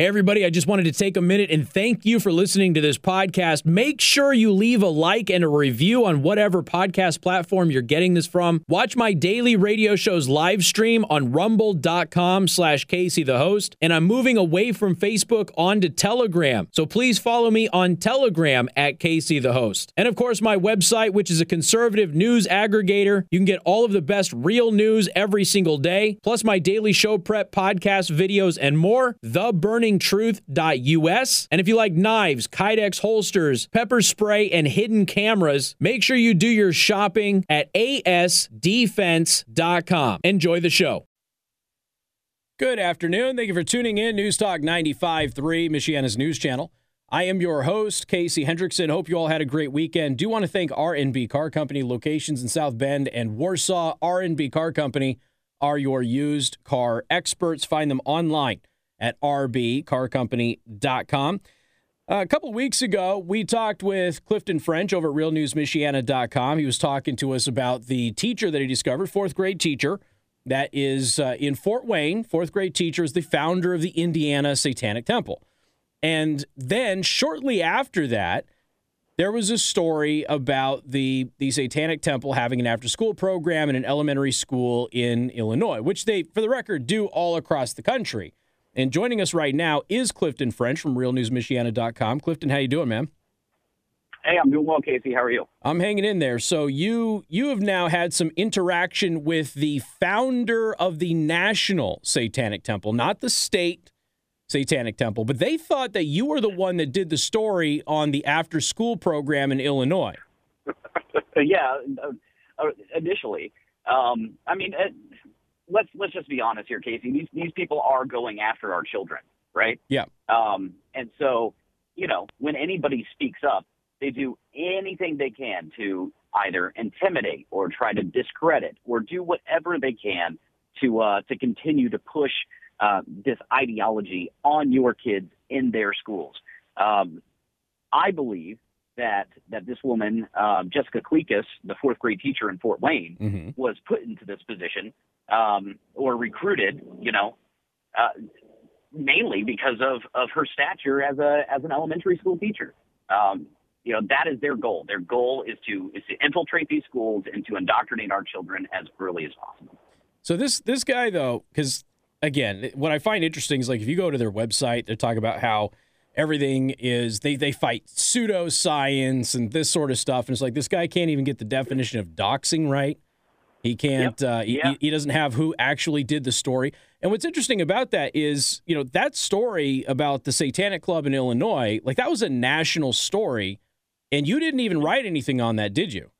Hey, everybody, I just wanted to take a minute and thank you for listening to this podcast. Make sure you leave a like and a review on whatever podcast platform you're getting this from. Watch my daily radio shows live stream on rumble.com slash Casey the host. And I'm moving away from Facebook onto Telegram. So please follow me on Telegram at Casey the host. And of course, my website, which is a conservative news aggregator. You can get all of the best real news every single day, plus my daily show prep podcast videos and more. The Burning truth.us. And if you like knives, Kydex holsters, pepper spray, and hidden cameras, make sure you do your shopping at asdefense.com. Enjoy the show. Good afternoon. Thank you for tuning in. News Talk 95.3, Michiana's news channel. I am your host, Casey Hendrickson. Hope you all had a great weekend. Do want to thank R&B Car Company locations in South Bend and Warsaw. R&B Car Company are your used car experts. Find them online at rbcarcompany.com. A couple weeks ago, we talked with Clifton French over at realnewsmichiana.com. He was talking to us about the teacher that he discovered, fourth grade teacher, that is uh, in Fort Wayne. Fourth grade teacher is the founder of the Indiana Satanic Temple. And then shortly after that, there was a story about the, the Satanic Temple having an after school program in an elementary school in Illinois, which they, for the record, do all across the country. And joining us right now is Clifton French from realnewsmichiana.com. Clifton, how you doing, man? Hey, I'm doing well, Casey. How are you? I'm hanging in there. So you you have now had some interaction with the founder of the National Satanic Temple, not the state Satanic Temple, but they thought that you were the one that did the story on the after school program in Illinois. yeah, uh, initially. Um, I mean, let's let's just be honest here, Casey. These these people are going after our children, right? Yeah. Um, and so, you know, when anybody speaks up, they do anything they can to either intimidate or try to discredit or do whatever they can to uh, to continue to push uh, this ideology on your kids in their schools. Um, I believe that that this woman, uh, Jessica Clekus, the fourth grade teacher in Fort Wayne, mm-hmm. was put into this position um, or recruited, you know, uh, mainly because of of her stature as a as an elementary school teacher. Um, you know, that is their goal. Their goal is to is to infiltrate these schools and to indoctrinate our children as early as possible. So this this guy though, because again, what I find interesting is like if you go to their website, they talk about how everything is they they fight pseudoscience and this sort of stuff and it's like this guy can't even get the definition of doxing right he can't yep. uh, he, he, doesn't have who actually did the story and what's interesting about that is you know that story about the satanic club in illinois like that was a national story and you didn't even write anything on that did you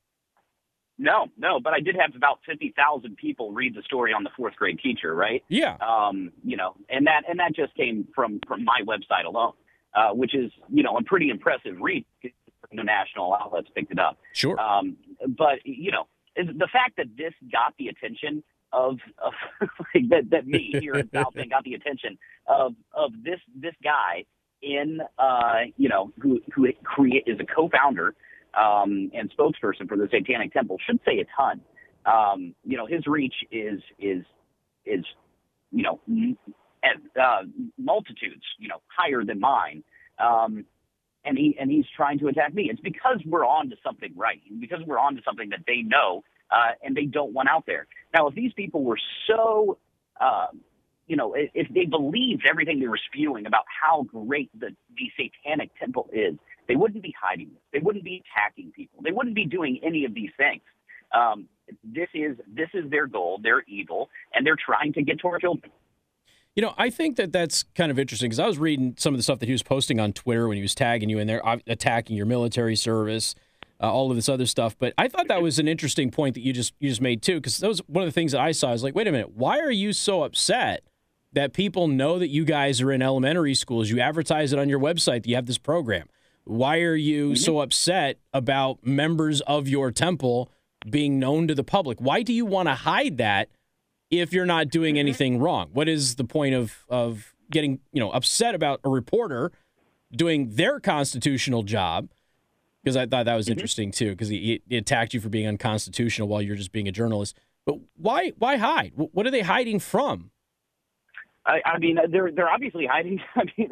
no, no, but I did have about fifty thousand people read the story on the fourth grade teacher, right? Yeah. Um, you know, and that and that just came from from my website alone uh, which is you know a pretty impressive read. The national outlets picked it up. Sure. Um, but you know the fact that this got the attention of, of like that, that me here in South Bend got the attention of of this this guy in uh, you know who who create is a co-founder um, and spokesperson for the Satanic Temple should say a ton. Um, you know his reach is is is you know uh, multitudes, you know, higher than mine. Um, and he and he's trying to attack me. It's because we're on to something right, because we're on to something that they know uh, and they don't want out there. Now, if these people were so, uh, you know, if, if they believed everything they were spewing about how great the the Satanic Temple is, they wouldn't be hiding this. They wouldn't be attacking people. They wouldn't be doing any of these things. Um, this is this is their goal. They're evil, and they're trying to get to our children. You know, I think that that's kind of interesting because I was reading some of the stuff that he was posting on Twitter when he was tagging you in there, attacking your military service, uh, all of this other stuff. But I thought that was an interesting point that you just you just made too, because that was one of the things that I saw. I was like, wait a minute, why are you so upset that people know that you guys are in elementary schools? You advertise it on your website that you have this program. Why are you mm-hmm. so upset about members of your temple being known to the public? Why do you want to hide that? If you're not doing mm-hmm. anything wrong? What is the point of of getting you know upset about a reporter doing their constitutional job? Because I thought that was mm-hmm. interesting too, because he, he, attacked you for being unconstitutional while you're just being a journalist. But why why hide? What are they hiding from? I, I mean, they're they're obviously hiding. I mean,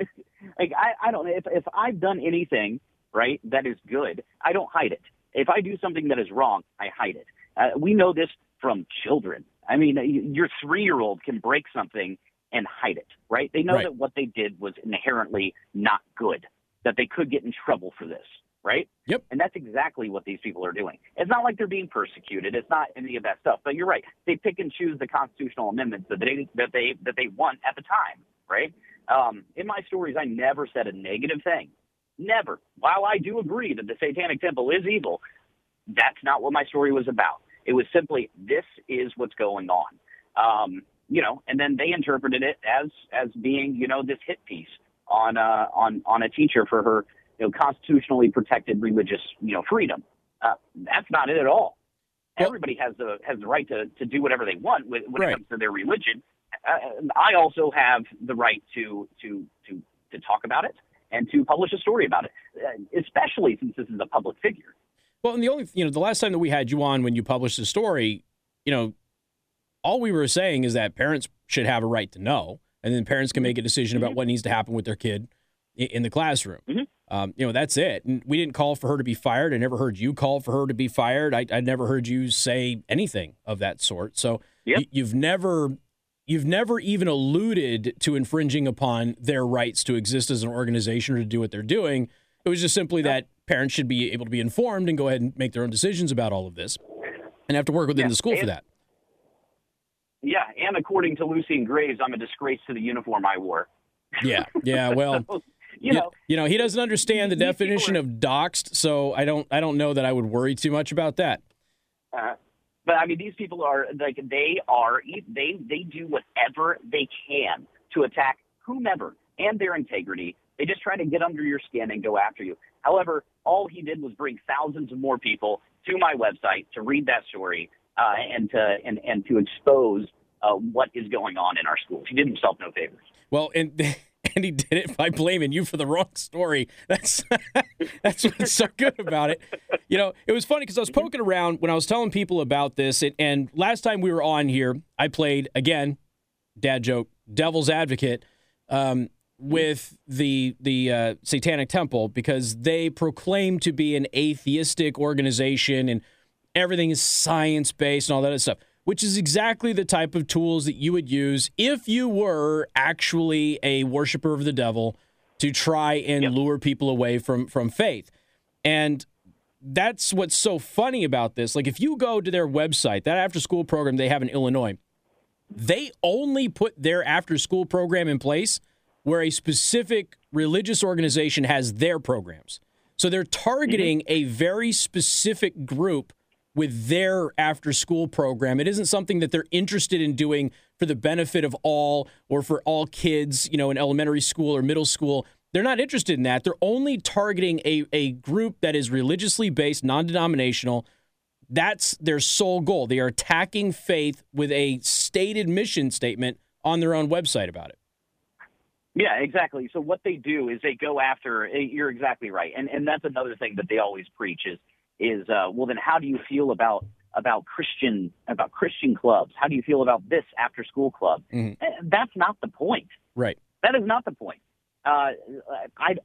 like I, I don't know if if I've done anything right that is good, I don't hide it. If I do something that is wrong, I hide it. Uh, we know this from children. I mean, your three year old can break something and hide it, right? They know Right. that what they did was inherently not good, that they could get in trouble for this, right? Yep. And that's exactly what these people are doing. It's not like they're being persecuted. It's not any of that stuff. But you're right. They pick and choose the constitutional amendments that they that they that they want at the time, right? Um, in my stories, I never said a negative thing. Never. While I do agree that the Satanic Temple is evil, that's not what my story was about. It was simply this is what's going on. Um, you know, and then they interpreted it as as being, you know, this hit piece on uh, on on a teacher for her, you know, constitutionally protected religious, you know, freedom. Uh, that's not it at all. Everybody has the has the right to, to do whatever they want when, when Right. it comes to their religion. Uh, I also have the right to to to to talk about it and to publish a story about it, uh, especially since this is a public figure. Well, and the only you know the last time that we had you on when you published the story, you know, all we were saying is that parents should have a right to know, and then parents can make a decision about what needs to happen with their kid in the classroom. Mhm. Um, you know, that's it. And we didn't call for her to be fired. I never heard you call for her to be fired. I, I never heard you say anything of that sort. So Yep. y- you've never. You've never even alluded to infringing upon their rights to exist as an organization or to do what they're doing. It was just simply that parents should be able to be informed and go ahead and make their own decisions about all of this and have to work within Yeah, the school for that. Yeah, and according to Lucien Greaves, I'm a disgrace to the uniform I wore. Yeah. Yeah. Well, You know, you know, he doesn't understand the definition are- of doxed, so I don't I don't know that I would worry too much about that. Uh, but I mean, these people are like they are they they do whatever they can to attack whomever and their integrity. They just try to get under your skin and go after you. However, all he did was bring thousands of more people to my website to read that story uh, and to and and to expose uh, what is going on in our schools. He did himself no favors. Well, and and he did it by blaming you for the wrong story. That's that's what's so good about it. You know, it was funny because I was poking around when I was telling people about this, and, and last time we were on here, I played again, dad joke, devil's advocate. Um, with the the uh, Satanic Temple because they proclaim to be an atheistic organization and everything is science based and all that other stuff, which is exactly the type of tools that you would use if you were actually a worshiper of the devil to try and Yep. lure people away from from faith. And that's what's so funny about this. Like if you go to their website, that after school program they have in Illinois, they only put their after school program in place where a specific religious organization has their programs. So they're targeting mm-hmm. a very specific group with their after school program. It isn't something that they're interested in doing for the benefit of all or for all kids, you know, in elementary school or middle school. They're not interested in that. They're only targeting a, a group that is religiously based, non denominational. That's their sole goal. They are attacking faith with a stated mission statement on their own website about it. Yeah, exactly. So what they do is they go after. eh, You're exactly right, and and that's another thing that they always preach is is uh, well then how do you feel about about Christian about Christian clubs? How do you feel about this after school club? Mhm. Eh, That's not the point. Right. That is not the point. Uh, I,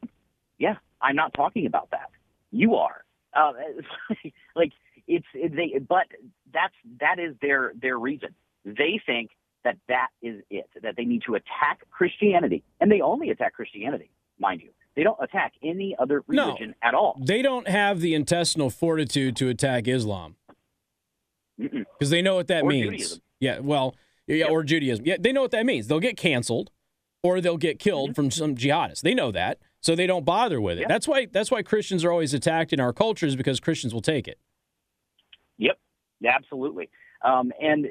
yeah, I'm not talking about that. You are. Uh, like it's they, but that's that is their their reason. They think that that is it. That they need to attack Christianity, and they only attack Christianity, mind you. They don't attack any other No. religion at all. They don't have the intestinal fortitude to attack Islam because they know what that Or means. Judaism. Yeah, well, yeah, or Judaism. Yeah, they know what that means. They'll get canceled or they'll get killed mm-hmm. from some jihadists. They know that, so they don't bother with it. Yeah. That's why that's why Christians are always attacked in our cultures because Christians will take it. Yep, absolutely. Um, and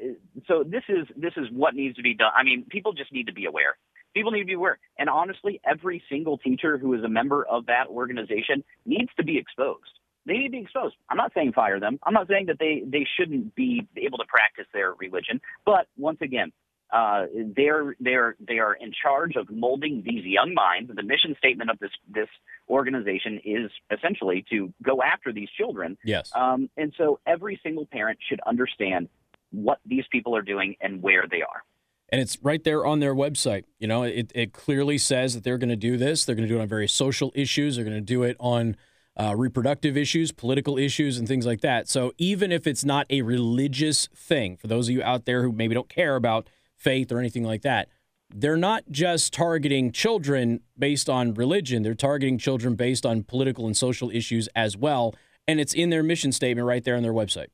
so this is this is what needs to be done. I mean, people just need to be aware. People need to be aware. And honestly, every single teacher who is a member of that organization needs to be exposed. They need to be exposed. I'm not saying fire them. I'm not saying that they they shouldn't be able to practice their religion. But once again, uh, they're they're they are in charge of molding these young minds. The mission statement of this this organization is essentially to go after these children Yes. um, and so every single parent should understand what these people are doing and where they are. and it's right there on their website. You know, it, it clearly says that they're going to do this. They're going to do it on various social issues. They're going to do it on uh, reproductive issues, political issues, and things like that. So even if it's not a religious thing, for those of you out there who maybe don't care about faith or anything like that, they're not just targeting children based on religion. They're targeting children based on political and social issues as well. And it's in their mission statement right there on their website.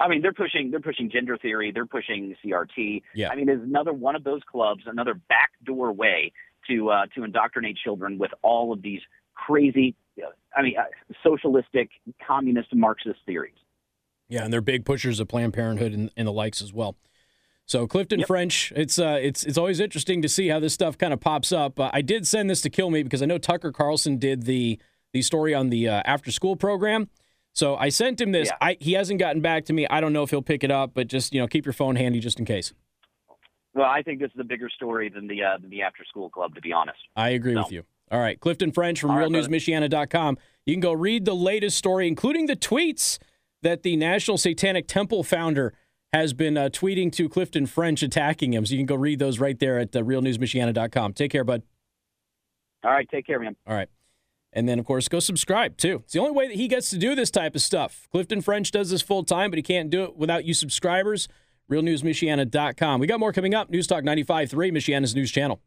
I mean, they're pushing they're pushing gender theory, they're pushing CRT. Yeah. I mean, there's another one of those clubs, another backdoor way to uh, to indoctrinate children with all of these crazy, I mean, uh, socialistic, communist, Marxist theories. Yeah, and they're big pushers of Planned Parenthood and, and the likes as well. So Clifton Yep. French, it's uh, it's it's always interesting to see how this stuff kind of pops up. Uh, I did send this to Kill Me because I know Tucker Carlson did the the story on the uh, after school program. So I sent him this. Yeah. I, he hasn't gotten back to me. I don't know if he'll pick it up, but just you know keep your phone handy just in case. Well, I think this is a bigger story than the uh, than the after school club, to be honest. I agree No. with you. All right, Clifton French from right, realnewsmichiana.com. You can go read the latest story, including the tweets that the National Satanic Temple founder has been uh, tweeting to Clifton French attacking him. So you can go read those right there at uh, realnewsmichiana.com. Take care, bud. All right, take care, man. All right. And then, of course, go subscribe too. It's the only way that he gets to do this type of stuff. Clifton French does this full time, but he can't do it without you subscribers. RealNewsMichiana.com. We got more coming up. News Talk 95.3, Michiana's news channel.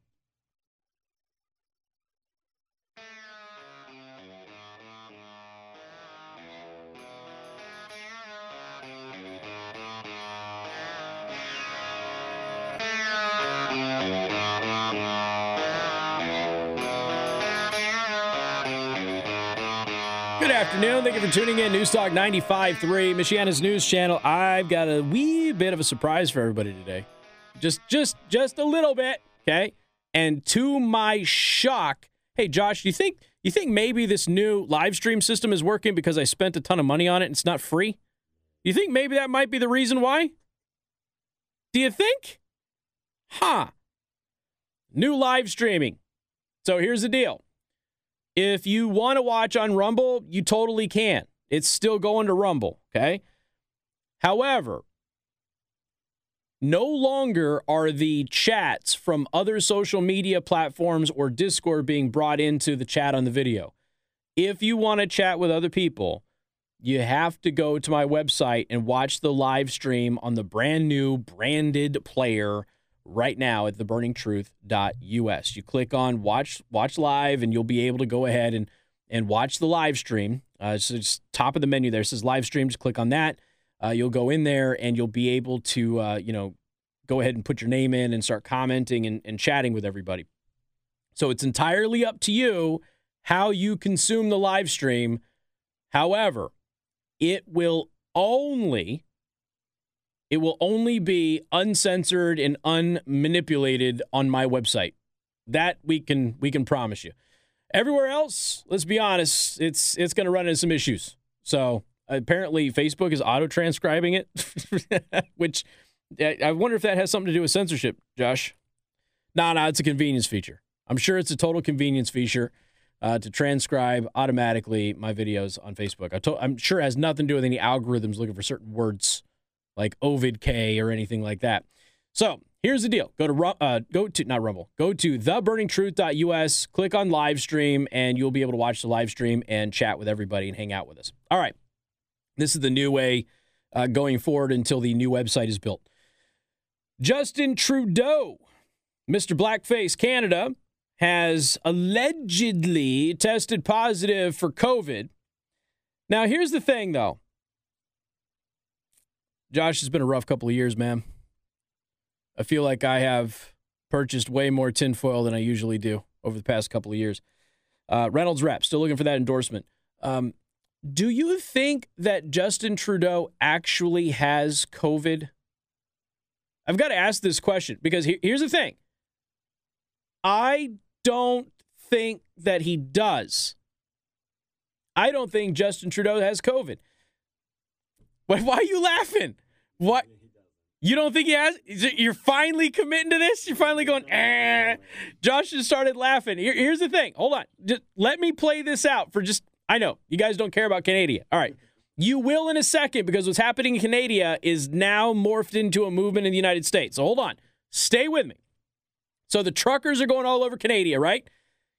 For tuning in. News Talk 95.3, Michiana's news channel. I've got a wee bit of a surprise for everybody today. Just just just a little bit, okay? And to my shock, hey Josh, do you think you think maybe this new live stream system is working because I spent a ton of money on it and it's not free? Do you think maybe that might be the reason why? Do you think? Huh. New live streaming. So here's the deal. If you want to watch on Rumble, you totally can. It's still going to Rumble, okay? However, no longer are the chats from other social media platforms or Discord being brought into the chat on the video. If you want to chat with other people, you have to go to my website and watch the live stream on the brand new branded player right now at theburningtruth.us. You click on watch watch live and you'll be able to go ahead and and watch the live stream. Uh, so it's top of the menu there it says live stream. Just click on that. Uh, you'll go in there and you'll be able to uh, you know go ahead and put your name in and start commenting and, and chatting with everybody. So it's entirely up to you how you consume the live stream. However, it will only it will only be uncensored and unmanipulated on my website. That we can we can promise you. Everywhere else, let's be honest, it's it's going to run into some issues. So apparently, Facebook is auto transcribing it, which I wonder if that has something to do with censorship, Josh. No, no, it's a convenience feature. I'm sure it's a total convenience feature uh, to transcribe automatically my videos on Facebook. I I'm sure it has nothing to do with any algorithms looking for certain words like Ovid K or anything like that. So here's the deal: go to uh, go to not Rumble, go to theburningtruth.us, click on live stream, and you'll be able to watch the live stream and chat with everybody and hang out with us. All right, this is the new way uh, going forward until the new website is built. Justin Trudeau, Mr. Blackface Canada, has allegedly tested positive for COVID. Now, here's the thing, though. Josh, it's been a rough couple of years, man. I feel like I have purchased way more tinfoil than I usually do over the past couple of years. Uh, Reynolds Wrap, still looking for that endorsement. Um, do you think that Justin Trudeau actually has COVID? I've got to ask this question because he- here's the thing. I don't think that he does. I don't think Justin Trudeau has COVID. Why, why are you laughing? What? You don't think he has? You're finally committing to this? You're finally going, eh. Josh just started laughing. Here- here's the thing. Hold on. Just let me play this out for just, I know you guys don't care about Canada. All right. You will in a second because what's happening in Canada is now morphed into a movement in the United States. So hold on. Stay with me. So the truckers are going all over Canada, right?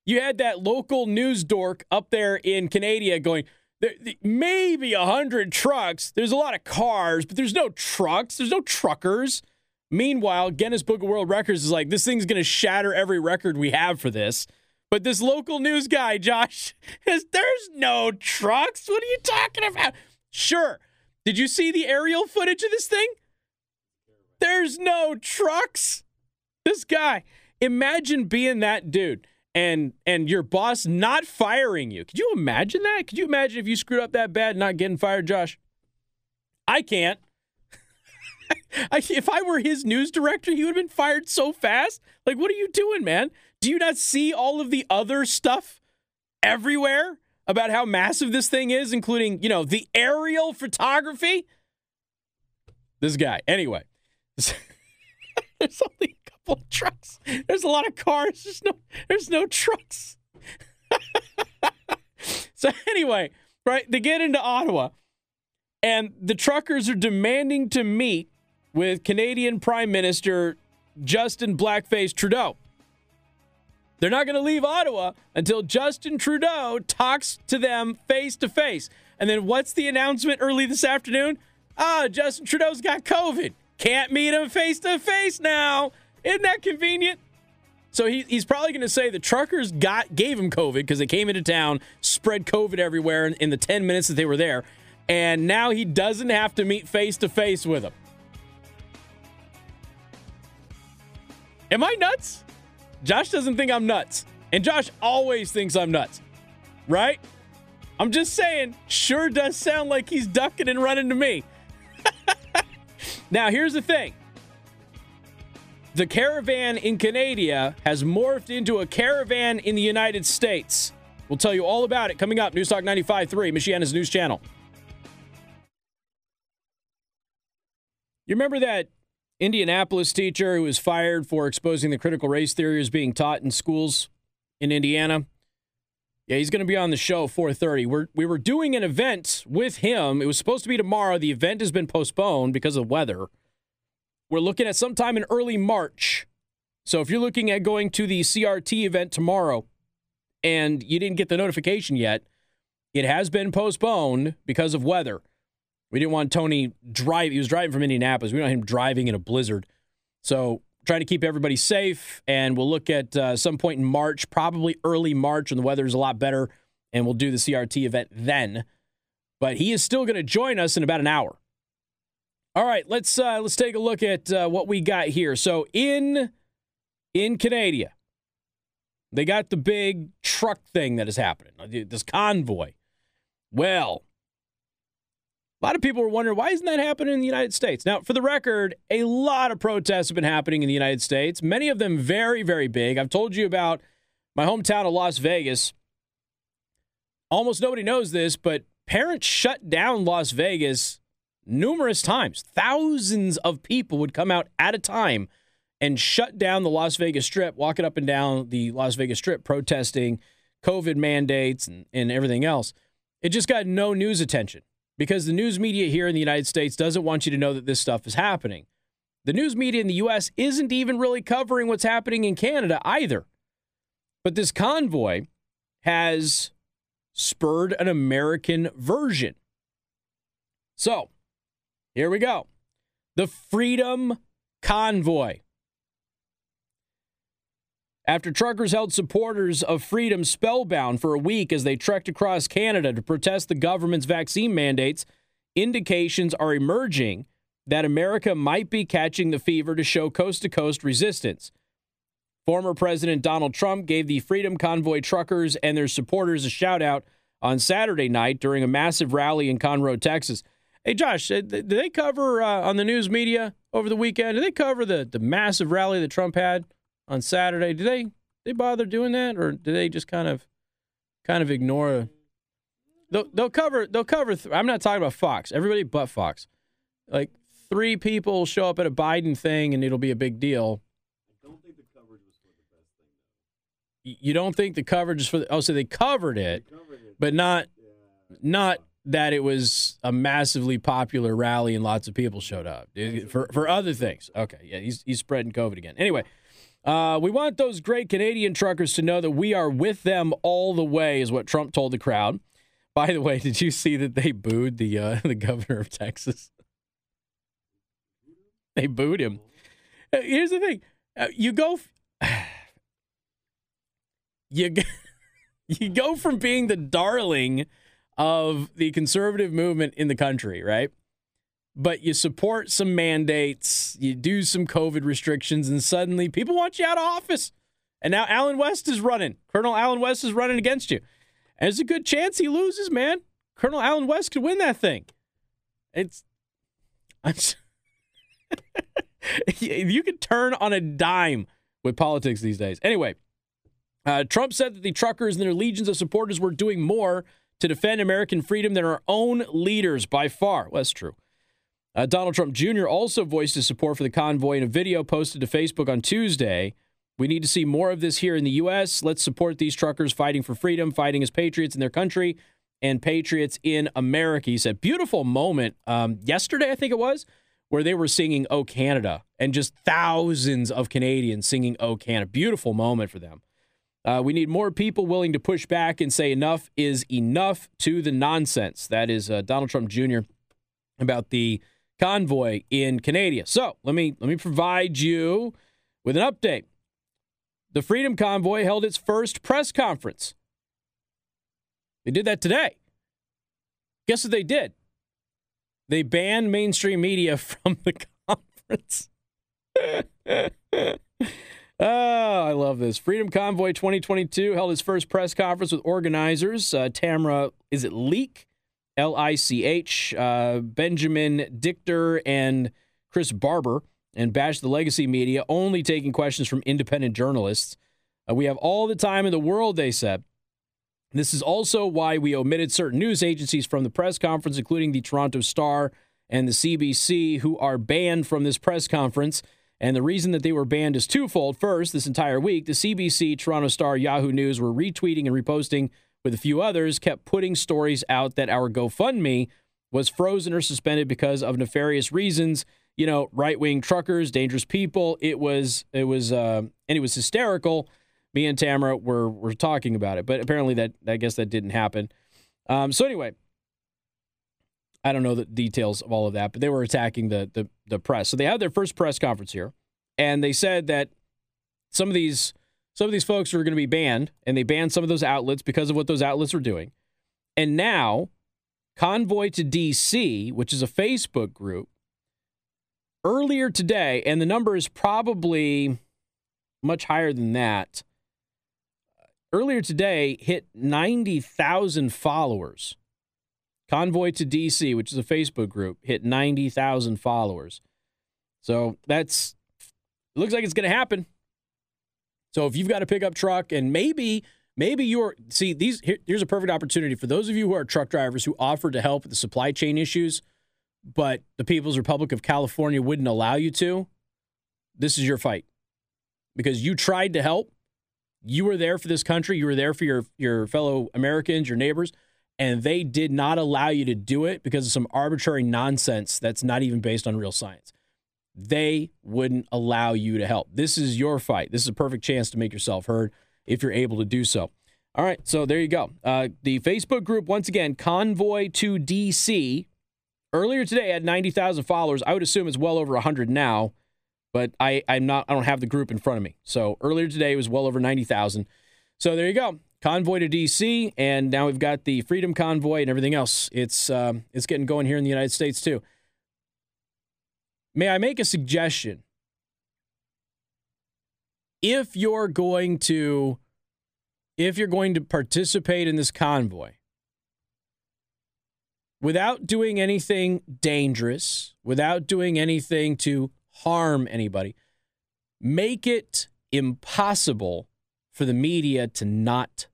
You had that local news dork up there in Canada going, maybe a hundred trucks. There's a lot of cars, but there's no trucks. There's no truckers. Meanwhile, Guinness Book of World Records is like, this thing's going to shatter every record we have for this. But this local news guy, Josh, is there's no trucks. What are you talking about? Sure. Did you see the aerial footage of this thing? There's no trucks. This guy, imagine being that dude and and your boss not firing you. Could you imagine that? Could you imagine if you screwed up that bad not getting fired, Josh? I can't. I, if I were his news director, he would have been fired so fast. Like, what are you doing, man? Do you not see all of the other stuff everywhere about how massive this thing is, including, you know, the aerial photography? This guy. Anyway, there's only of trucks. There's a lot of cars. There's no, there's no trucks. so anyway, right, they get into Ottawa, and the truckers are demanding to meet with Canadian Prime Minister Justin Blackface Trudeau. They're not going to leave Ottawa until Justin Trudeau talks to them face to face. And then what's the announcement early this afternoon? Ah, Justin Trudeau's got COVID. Can't meet him face to face now. Isn't that convenient? So he, he's probably going to say the truckers got gave him COVID because they came into town, spread COVID everywhere in, in the 10 minutes that they were there, and now he doesn't have to meet face to face with them. Am I nuts? Josh doesn't think I'm nuts. And Josh always thinks I'm nuts. Right? I'm just saying, sure does sound like he's ducking and running to me. now, here's the thing the caravan in Canada has morphed into a caravan in the United States. We'll tell you all about it coming up. News Newstalk 95.3, Michiana's news channel. You remember that Indianapolis teacher who was fired for exposing the critical race theory is being taught in schools in Indiana. Yeah, he's going to be on the show 4:30. We're we were doing an event with him. It was supposed to be tomorrow. The event has been postponed because of weather. We're looking at sometime in early March. So if you're looking at going to the CRT event tomorrow and you didn't get the notification yet, it has been postponed because of weather. We didn't want Tony drive. He was driving from Indianapolis. We don't want him driving in a blizzard. So trying to keep everybody safe. And we'll look at uh, some point in March, probably early March, when the weather is a lot better, and we'll do the CRT event then. But he is still going to join us in about an hour. All right, let's uh, let's take a look at uh, what we got here. So in in Canada, they got the big truck thing that is happening. This convoy. Well, a lot of people were wondering why isn't that happening in the United States? Now, for the record, a lot of protests have been happening in the United States, many of them very, very big. I've told you about my hometown of Las Vegas. Almost nobody knows this, but parents shut down Las Vegas numerous times. Thousands of people would come out at a time and shut down the Las Vegas Strip, walking up and down the Las Vegas Strip protesting COVID mandates and, and everything else. It just got no news attention because the news media here in the United States doesn't want you to know that this stuff is happening. The news media in the US isn't even really covering what's happening in Canada either. But this convoy has spurred an American version. So, here we go. The Freedom Convoy. After truckers held supporters of freedom spellbound for a week as they trekked across Canada to protest the government's vaccine mandates, indications are emerging that America might be catching the fever to show coast to coast resistance. Former President Donald Trump gave the Freedom Convoy truckers and their supporters a shout out on Saturday night during a massive rally in Conroe, Texas. Hey, Josh, uh, did they cover uh, on the news media over the weekend? Did they cover the, the massive rally that Trump had? on Saturday. Do they they bother doing that, or do they just kind of kind of ignore? They'll, they'll cover they'll cover. Th- I'm not talking about Fox. Everybody but Fox. Like three people show up at a Biden thing, and it'll be a big deal. I don't think the coverage was for the best thing. Though. You don't think the coverage is for the? Oh, so they covered it, they covered it. but not yeah. not that it was a massively popular rally and lots of people showed up for for other things. Okay, yeah, he's he's spreading COVID again. Anyway, uh, we want those great Canadian truckers to know that we are with them all the way, is what Trump told the crowd. By the way, did you see that they booed the uh, the governor of Texas? They booed him. Uh, here's the thing: uh, you go, you you go from being the darling of the conservative movement in the country, right? But you support some mandates, you do some COVID restrictions, and suddenly people want you out of office. And now Allen West is running. Colonel Allen West is running against you. And there's a good chance he loses, man. Colonel Allen West could win that thing. It's. you can turn on a dime with politics these days. Anyway, uh, Trump said that the truckers and their legions of supporters were doing more to defend American freedom than our own leaders by far. Well, that's true. Uh, Donald Trump Jr. also voiced his support for the convoy in a video posted to Facebook on Tuesday. We need to see more of this here in the U.S. Let's support these truckers fighting for freedom, fighting as patriots in their country and patriots in America. He said, beautiful moment um, yesterday, I think it was, where they were singing Oh Canada and just thousands of Canadians singing Oh Canada. Beautiful moment for them. Uh, we need more people willing to push back and say enough is enough to the nonsense. That is uh, Donald Trump Jr. about the convoy in Canada. So let me let me provide you with an update. The Freedom Convoy held its first press conference. They did that today. Guess what they did? They banned mainstream media from the conference. Oh, I love this. Freedom Convoy 2022 held its first press conference with organizers. Uh, Tamara, is it Leak? L I C H, uh, Benjamin Dichter, and Chris Barber, and Bash the Legacy Media, only taking questions from independent journalists. Uh, we have all the time in the world, they said. This is also why we omitted certain news agencies from the press conference, including the Toronto Star and the CBC, who are banned from this press conference. And the reason that they were banned is twofold. First, this entire week, the CBC, Toronto Star, Yahoo News were retweeting and reposting with a few others, kept putting stories out that our GoFundMe was frozen or suspended because of nefarious reasons. You know, right wing truckers, dangerous people. It was, it was, uh, and it was hysterical. Me and Tamara were were talking about it, but apparently that I guess that didn't happen. Um, so anyway, I don't know the details of all of that, but they were attacking the, the the press. So they had their first press conference here, and they said that some of these some of these folks are going to be banned, and they banned some of those outlets because of what those outlets are doing. And now, Convoy to DC, which is a Facebook group, earlier today, and the number is probably much higher than that. Earlier today, hit 90,000 followers Convoy to DC, which is a Facebook group, hit 90,000 followers. So that's looks like it's going to happen. So if you've got a pickup truck and maybe maybe you're see these here, here's a perfect opportunity for those of you who are truck drivers who offered to help with the supply chain issues, but the People's Republic of California wouldn't allow you to. This is your fight. Because you tried to help. You were there for this country, you were there for your your fellow Americans, your neighbors and they did not allow you to do it because of some arbitrary nonsense that's not even based on real science. They wouldn't allow you to help. This is your fight. This is a perfect chance to make yourself heard if you're able to do so. All right, so there you go. Uh, the Facebook group, once again, Convoy to DC, earlier today had 90,000 followers. I would assume it's well over 100 now, but I, I'm not, I don't have the group in front of me. So earlier today it was well over 90,000. So there you go convoy to DC, and now we've got the Freedom Convoy and everything else. It's um, it's getting going here in the United States too. May I make a suggestion? If you're going to if you're going to participate in this convoy without doing anything dangerous, without doing anything to harm anybody, make it impossible for the media to not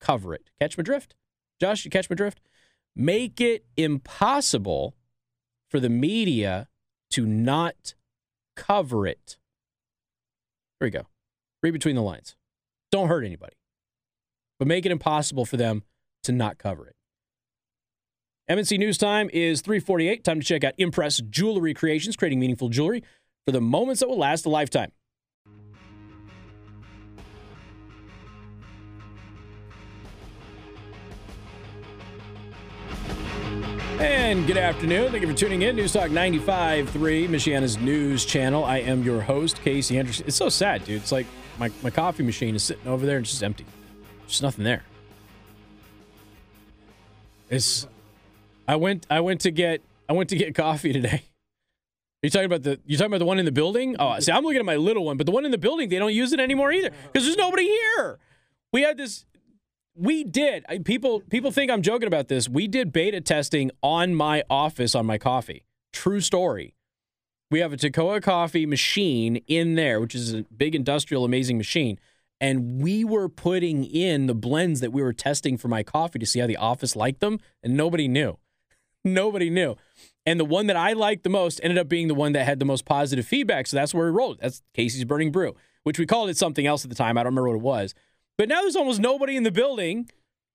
cover it. Catch my drift? Josh, you catch my drift? Make it impossible for the media to not cover it. There you go. Read between the lines. Don't hurt anybody, but make it impossible for them to not cover it. MNC News Time is 348. Time to check out Impress Jewelry Creations, creating meaningful jewelry for the moments that will last a lifetime. And good afternoon. Thank you for tuning in. News Talk 95.3, Michiana's news channel. I am your host, Casey Henderson. It's so sad, dude. It's like my, my coffee machine is sitting over there and it's just empty. There's nothing there. It's I went I went to get I went to get coffee today. Are you talking about the you talking about the one in the building? Oh, see, I'm looking at my little one, but the one in the building, they don't use it anymore either. Because there's nobody here. We had this we did. I, people people think I'm joking about this. We did beta testing on my office on my coffee. True story. We have a Toccoa coffee machine in there, which is a big industrial amazing machine. And we were putting in the blends that we were testing for my coffee to see how the office liked them, and nobody knew. nobody knew. And the one that I liked the most ended up being the one that had the most positive feedback. So that's where we rolled. That's Casey's Burning Brew, which we called it something else at the time. I don't remember what it was. But now there's almost nobody in the building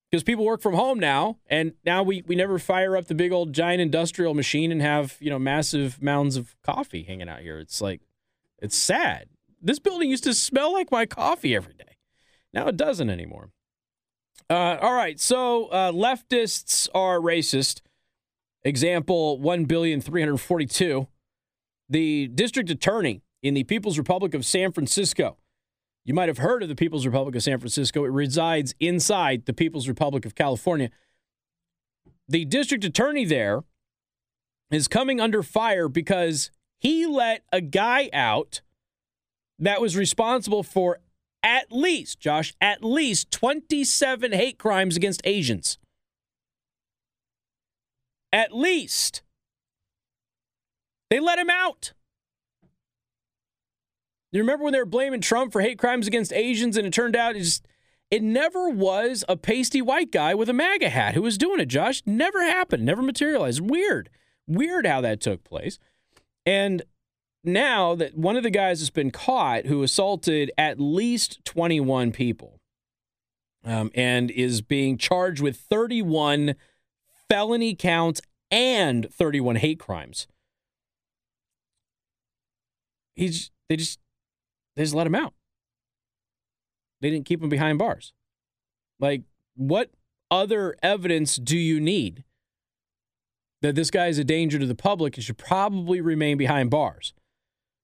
because people work from home now, and now we we never fire up the big old giant industrial machine and have you know massive mounds of coffee hanging out here. It's like it's sad. This building used to smell like my coffee every day. Now it doesn't anymore. Uh, all right, so uh, leftists are racist. Example one billion three hundred forty-two. The district attorney in the People's Republic of San Francisco you might have heard of the People's Republic of San Francisco. It resides inside the People's Republic of California. The district attorney there is coming under fire because he let a guy out that was responsible for at least, Josh, at least 27 hate crimes against Asians. At least. They let him out. You remember when they were blaming Trump for hate crimes against Asians, and it turned out it just it never was a pasty white guy with a MAGA hat who was doing it, Josh. Never happened, never materialized. Weird. Weird how that took place. And now that one of the guys has been caught who assaulted at least 21 people um, and is being charged with 31 felony counts and 31 hate crimes. He's they just they just let him out. They didn't keep him behind bars. Like, what other evidence do you need that this guy is a danger to the public and should probably remain behind bars?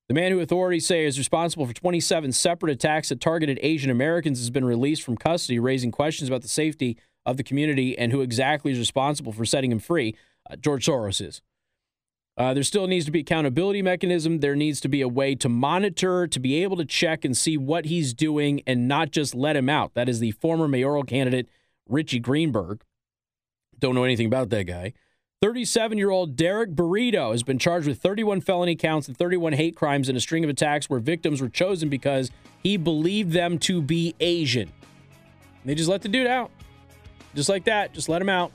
The man who authorities say is responsible for 27 separate attacks that targeted Asian Americans has been released from custody, raising questions about the safety of the community and who exactly is responsible for setting him free. Uh, George Soros is. Uh, there still needs to be accountability mechanism. There needs to be a way to monitor, to be able to check and see what he's doing and not just let him out. That is the former mayoral candidate, Richie Greenberg. Don't know anything about that guy. 37 year old Derek Burrito has been charged with 31 felony counts and 31 hate crimes in a string of attacks where victims were chosen because he believed them to be Asian. And they just let the dude out. Just like that, just let him out.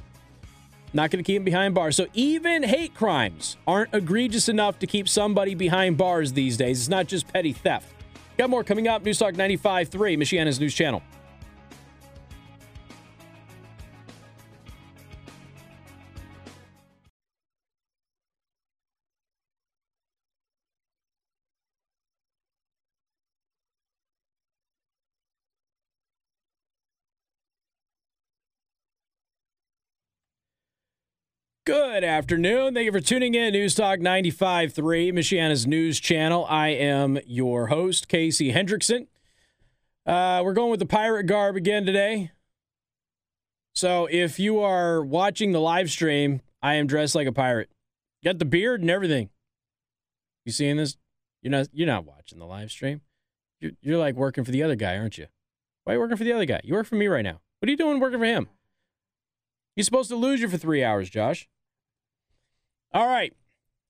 Not going to keep him behind bars. So even hate crimes aren't egregious enough to keep somebody behind bars these days. It's not just petty theft. Got more coming up. News Talk 95.3, Michiana's news channel. Good afternoon. Thank you for tuning in. News Talk 95.3, Michiana's news channel. I am your host, Casey Hendrickson. Uh, we're going with the pirate garb again today. So if you are watching the live stream, I am dressed like a pirate. Got the beard and everything. You seeing this? You're not. You're not watching the live stream. You're, you're like working for the other guy, aren't you? Why are you working for the other guy? You work for me right now. What are you doing working for him? You're supposed to lose you for three hours, Josh. All right.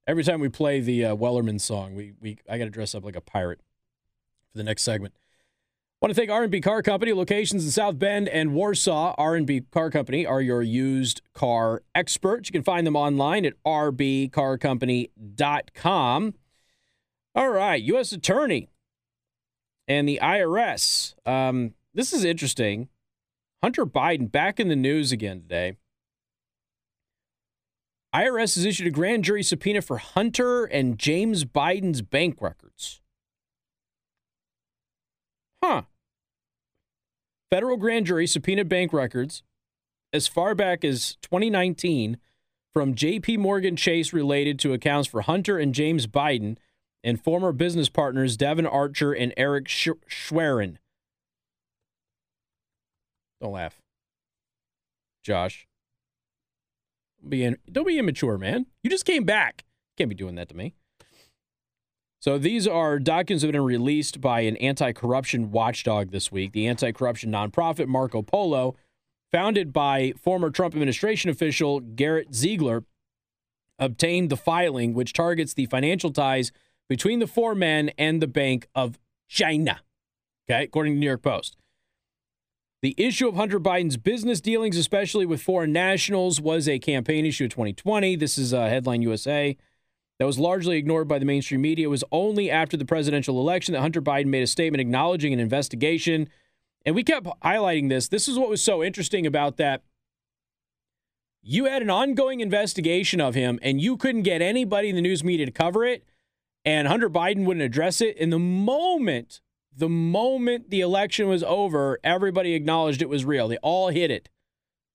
Every time we play the uh, Wellerman song, we, we I got to dress up like a pirate for the next segment. Want to thank R&B Car Company, locations in South Bend and Warsaw. R&B Car Company are your used car experts. You can find them online at rbcarcompany.com. All right, U.S. Attorney and the IRS. Um, this is interesting. Hunter Biden back in the news again today IRS has issued a grand jury subpoena for Hunter and James Biden's bank records. Huh. Federal grand jury subpoenaed bank records as far back as 2019 from JP Morgan Chase related to accounts for Hunter and James Biden and former business partners Devon Archer and Eric Sch- Schwerin. Don't laugh. Josh. Be, in, don't be immature, man. You just came back. Can't be doing that to me. So these are documents that have been released by an anti-corruption watchdog this week. The anti-corruption nonprofit Marco Polo, founded by former Trump administration official Garrett Ziegler, obtained the filing which targets the financial ties between the four men and the Bank of China. Okay, according to the New York Post. The issue of Hunter Biden's business dealings, especially with foreign nationals, was a campaign issue of 2020. This is uh, a headline USA that was largely ignored by the mainstream media. It was only after the presidential election that Hunter Biden made a statement acknowledging an investigation. And we kept highlighting this. This is what was so interesting about that. You had an ongoing investigation of him, and you couldn't get anybody in the news media to cover it, and Hunter Biden wouldn't address it. In the moment the moment the election was over, everybody acknowledged it was real. They all hit it.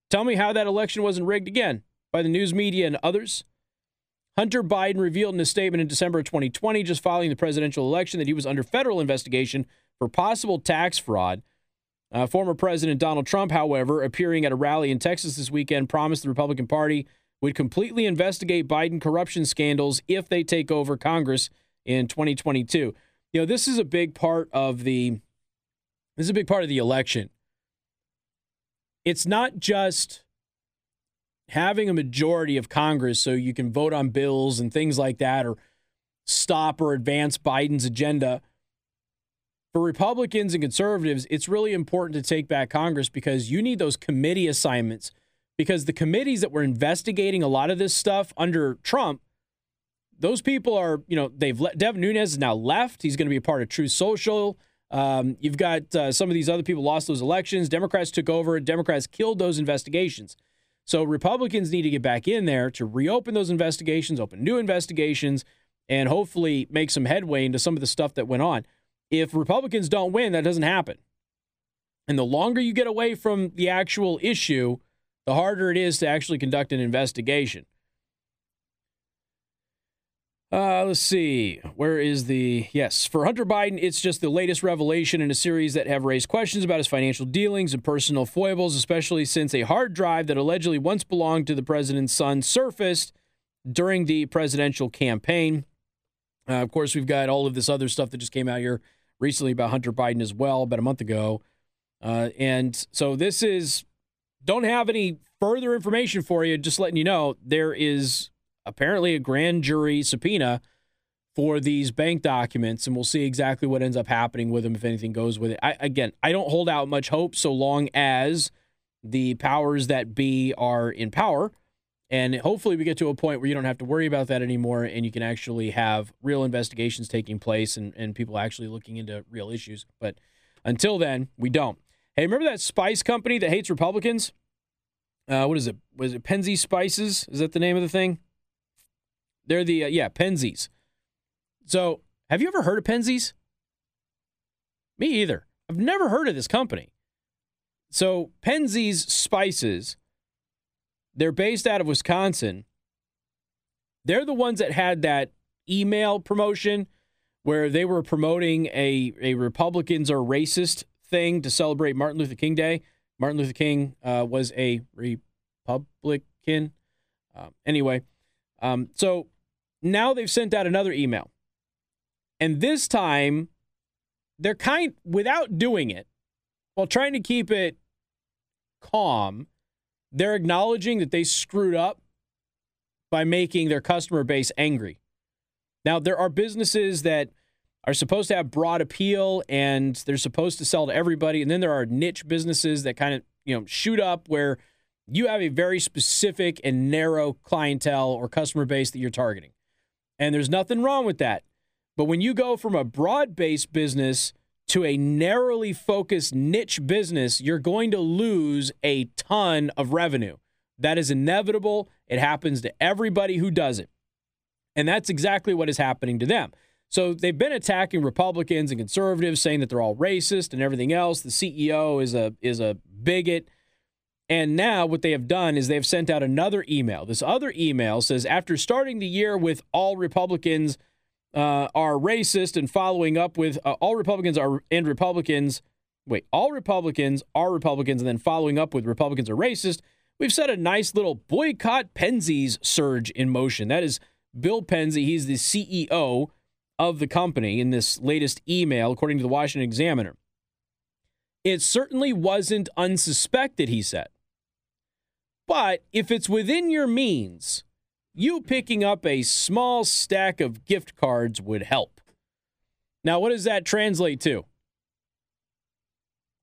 Tell me how that election wasn't rigged again by the news media and others. Hunter Biden revealed in a statement in December of 2020, just following the presidential election, that he was under federal investigation for possible tax fraud. Uh, former President Donald Trump, however, appearing at a rally in Texas this weekend, promised the Republican Party would completely investigate Biden corruption scandals if they take over Congress in 2022 you know, this is a big part of the this is a big part of the election. It's not just having a majority of Congress so you can vote on bills and things like that or stop or advance Biden's agenda. For Republicans and conservatives, it's really important to take back Congress because you need those committee assignments. Because the committees that were investigating a lot of this stuff under Trump those people are, you know, they've let Devin Nunes is now left. He's going to be a part of Truth Social. Um, you've got uh, some of these other people lost those elections. Democrats took over. Democrats killed those investigations. So Republicans need to get back in there to reopen those investigations, open new investigations, and hopefully make some headway into some of the stuff that went on. If Republicans don't win, that doesn't happen. And the longer you get away from the actual issue, the harder it is to actually conduct an investigation. Uh, let's see. Where is the. Yes, for Hunter Biden, it's just the latest revelation in a series that have raised questions about his financial dealings and personal foibles, especially since a hard drive that allegedly once belonged to the president's son surfaced during the presidential campaign. Uh, of course, we've got all of this other stuff that just came out here recently about Hunter Biden as well, about a month ago. Uh, and so this is. Don't have any further information for you, just letting you know there is apparently a grand jury subpoena for these bank documents, and we'll see exactly what ends up happening with them if anything goes with it. I, again, I don't hold out much hope so long as the powers that be are in power. And hopefully, we get to a point where you don't have to worry about that anymore and you can actually have real investigations taking place and, and people actually looking into real issues. But until then, we don't. Hey, remember that spice company that hates Republicans? Uh, what is it? Was it Penzeys Spices? Is that the name of the thing? They're the uh, yeah Penzeys. So, have you ever heard of Penzeys? Me either. I've never heard of this company. So, Penzeys Spices, they're based out of Wisconsin. They're the ones that had that email promotion where they were promoting a, a Republicans are racist thing to celebrate Martin Luther King Day. Martin Luther King uh, was a Republican. Um, anyway, um, so now they've sent out another email. And this time, they're kind, without doing it, while trying to keep it calm, they're acknowledging that they screwed up by making their customer base angry. Now, there are businesses that are supposed to have broad appeal and they're supposed to sell to everybody. And then there are niche businesses that kind of, you know, shoot up where you have a very specific and narrow clientele or customer base that you're targeting. And there's nothing wrong with that. But when you go from a broad based business to a narrowly focused niche business, you're going to lose a ton of revenue. That is inevitable. It happens to everybody who does it. And that's exactly what is happening to them. So they've been attacking Republicans and conservatives, saying that they're all racist and everything else. The CEO is a is a bigot. And now what they have done is they've sent out another email. This other email says after starting the year with all Republicans uh, are racist and following up with uh, all Republicans are and Republicans wait all Republicans are Republicans and then following up with Republicans are racist. We've set a nice little boycott Penzeys surge in motion. That is Bill Penzey. He's the CEO of the company in this latest email, according to the Washington Examiner. It certainly wasn't unsuspected, he said. But if it's within your means, you picking up a small stack of gift cards would help. Now, what does that translate to?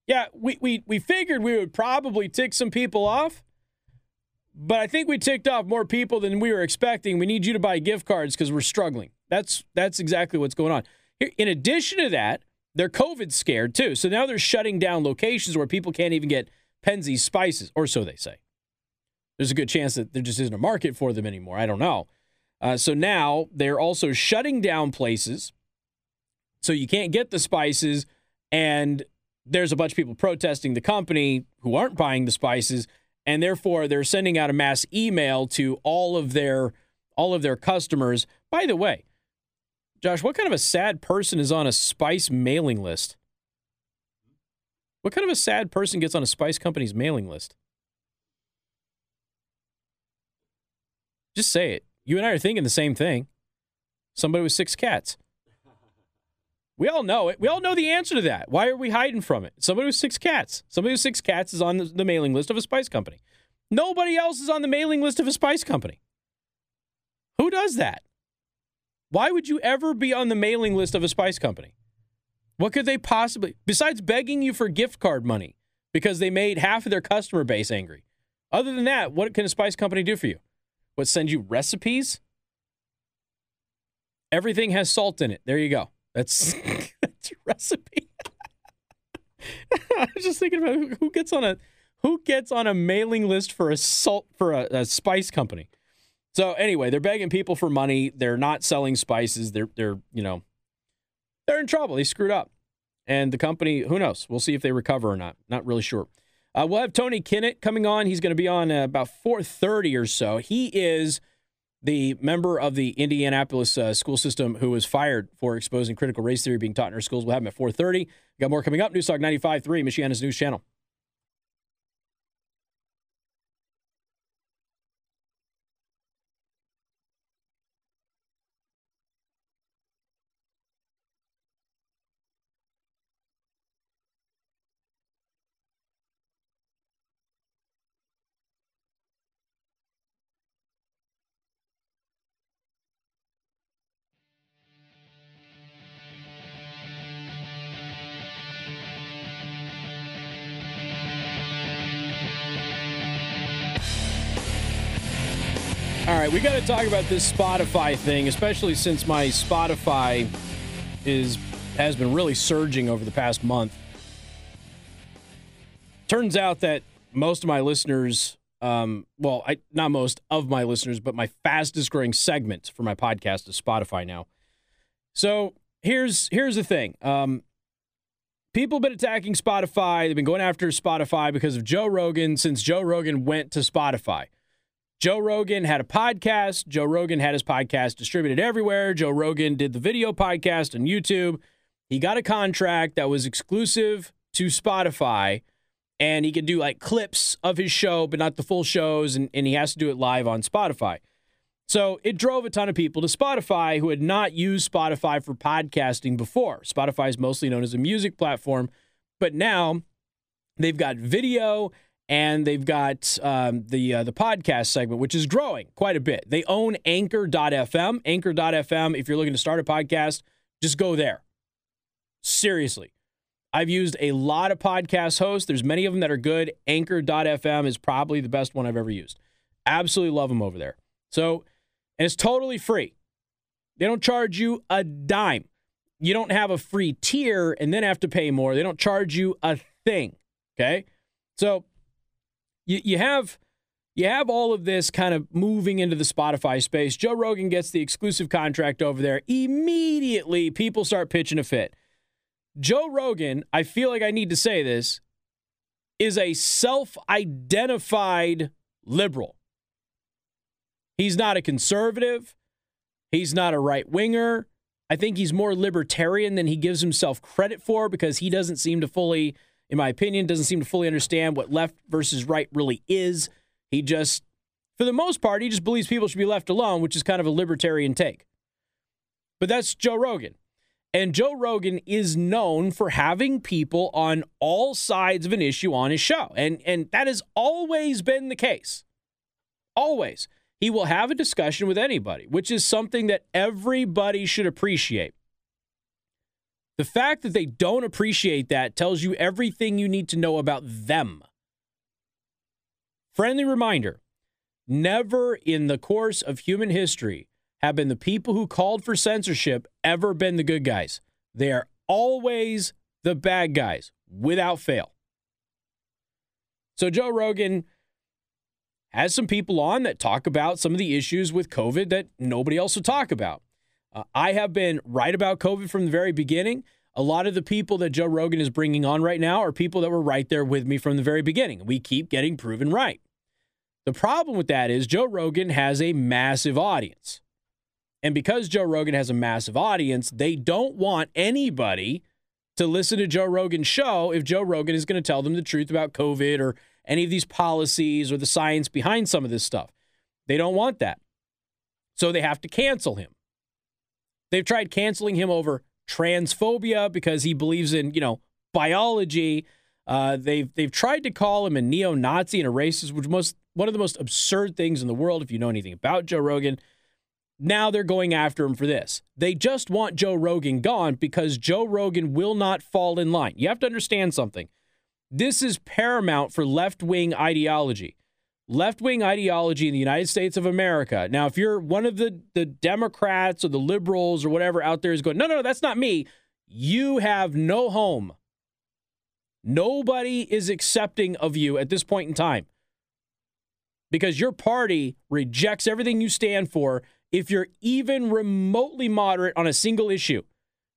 Yeah, we, we, we figured we would probably tick some people off, but I think we ticked off more people than we were expecting. We need you to buy gift cards because we're struggling. That's that's exactly what's going on. In addition to that, they're COVID scared too. So now they're shutting down locations where people can't even get Penzeys spices, or so they say. There's a good chance that there just isn't a market for them anymore. I don't know. Uh, so now they're also shutting down places so you can't get the spices, and there's a bunch of people protesting the company who aren't buying the spices, and therefore they're sending out a mass email to all of their all of their customers. By the way, Josh, what kind of a sad person is on a spice mailing list? What kind of a sad person gets on a spice company's mailing list? Just say it. You and I are thinking the same thing. Somebody with six cats. We all know it. We all know the answer to that. Why are we hiding from it? Somebody with six cats. Somebody with six cats is on the, the mailing list of a spice company. Nobody else is on the mailing list of a spice company. Who does that? Why would you ever be on the mailing list of a spice company? What could they possibly, besides begging you for gift card money because they made half of their customer base angry? Other than that, what can a spice company do for you? What, send you recipes? Everything has salt in it. There you go. That's, that's your recipe. I was just thinking about who gets on a who gets on a mailing list for a salt for a, a spice company. So anyway, they're begging people for money. They're not selling spices. They're they're you know they're in trouble. They screwed up, and the company who knows? We'll see if they recover or not. Not really sure. Uh, we'll have Tony Kinnett coming on. He's going to be on uh, about 4:30 or so. He is the member of the Indianapolis uh, school system who was fired for exposing critical race theory being taught in our schools. We'll have him at 4:30. We got more coming up. Newstalk 95.3, Michiana's news channel. Right, we got to talk about this Spotify thing, especially since my Spotify is has been really surging over the past month. Turns out that most of my listeners, um, well, I, not most of my listeners, but my fastest growing segment for my podcast is Spotify now. So here's here's the thing. Um, people have been attacking Spotify. They've been going after Spotify because of Joe Rogan since Joe Rogan went to Spotify. Joe Rogan had a podcast. Joe Rogan had his podcast distributed everywhere. Joe Rogan did the video podcast on YouTube. He got a contract that was exclusive to Spotify, and he could do like clips of his show, but not the full shows, and, and he has to do it live on Spotify. So it drove a ton of people to Spotify who had not used Spotify for podcasting before. Spotify is mostly known as a music platform, but now they've got video and they've got um, the uh, the podcast segment, which is growing quite a bit. They own Anchor.fm. Anchor.fm. If you're looking to start a podcast, just go there. Seriously, I've used a lot of podcast hosts. There's many of them that are good. Anchor.fm is probably the best one I've ever used. Absolutely love them over there. So, and it's totally free. They don't charge you a dime. You don't have a free tier and then have to pay more. They don't charge you a thing. Okay. So you, you have you have all of this kind of moving into the Spotify space. Joe Rogan gets the exclusive contract over there. Immediately, people start pitching a fit. Joe Rogan, I feel like I need to say this, is a self identified liberal. He's not a conservative. He's not a right winger. I think he's more libertarian than he gives himself credit for because he doesn't seem to fully, in my opinion, doesn't seem to fully understand what left versus right really is. He just, for the most part, he just believes people should be left alone, which is kind of a libertarian take. But that's Joe Rogan. And Joe Rogan is known for having people on all sides of an issue on his show. And, and that has always been the case. Always. He will have a discussion with anybody, which is something that everybody should appreciate. The fact that they don't appreciate that tells you everything you need to know about them. Friendly reminder never in the course of human history have been the people who called for censorship ever been the good guys. They are always the bad guys without fail. So Joe Rogan has some people on that talk about some of the issues with COVID that nobody else will talk about. Uh, I have been right about COVID from the very beginning. A lot of the people that Joe Rogan is bringing on right now are people that were right there with me from the very beginning. We keep getting proven right. The problem with that is Joe Rogan has a massive audience. And because Joe Rogan has a massive audience, they don't want anybody to listen to Joe Rogan's show if Joe Rogan is going to tell them the truth about COVID or any of these policies or the science behind some of this stuff. They don't want that. So they have to cancel him. They've tried canceling him over transphobia because he believes in, you know, biology. Uh, they've they've tried to call him a neo-Nazi and a racist, which most one of the most absurd things in the world if you know anything about Joe Rogan. Now they're going after him for this. They just want Joe Rogan gone because Joe Rogan will not fall in line. You have to understand something. This is paramount for left wing ideology. Left wing ideology in the United States of America. Now, if you're one of the, the Democrats or the liberals or whatever out there is going, no, no, that's not me, you have no home. Nobody is accepting of you at this point in time because your party rejects everything you stand for if you're even remotely moderate on a single issue.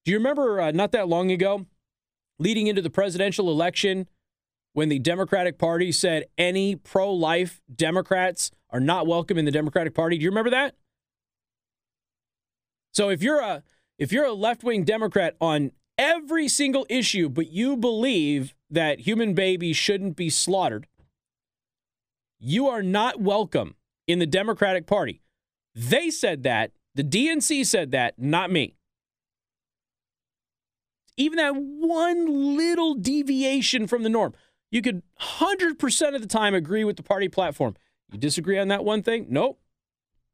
Do you remember uh, not that long ago, leading into the presidential election, when the Democratic Party said any pro life Democrats are not welcome in the Democratic Party? Do you remember that? So if you're a if you're a left-wing Democrat on every single issue, but you believe that human babies shouldn't be slaughtered, you are not welcome in the Democratic Party. They said that. The DNC said that, not me. Even that one little deviation from the norm, you could 100% of the time agree with the party platform. You disagree on that one thing? Nope.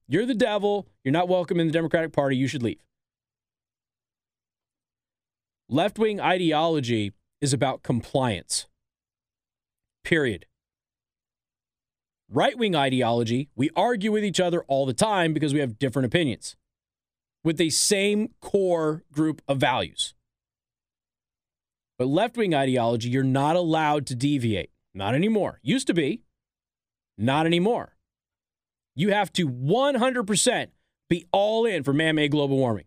You're the devil. You're not welcome in the Democratic Party. You should leave. Left wing ideology is about compliance. Period right wing ideology, we argue with each other all the time because we have different opinions with the same core group of values. But left wing ideology, you're not allowed to deviate. Not anymore. Used to be. Not anymore. You have to 100% be all in for man made global warming.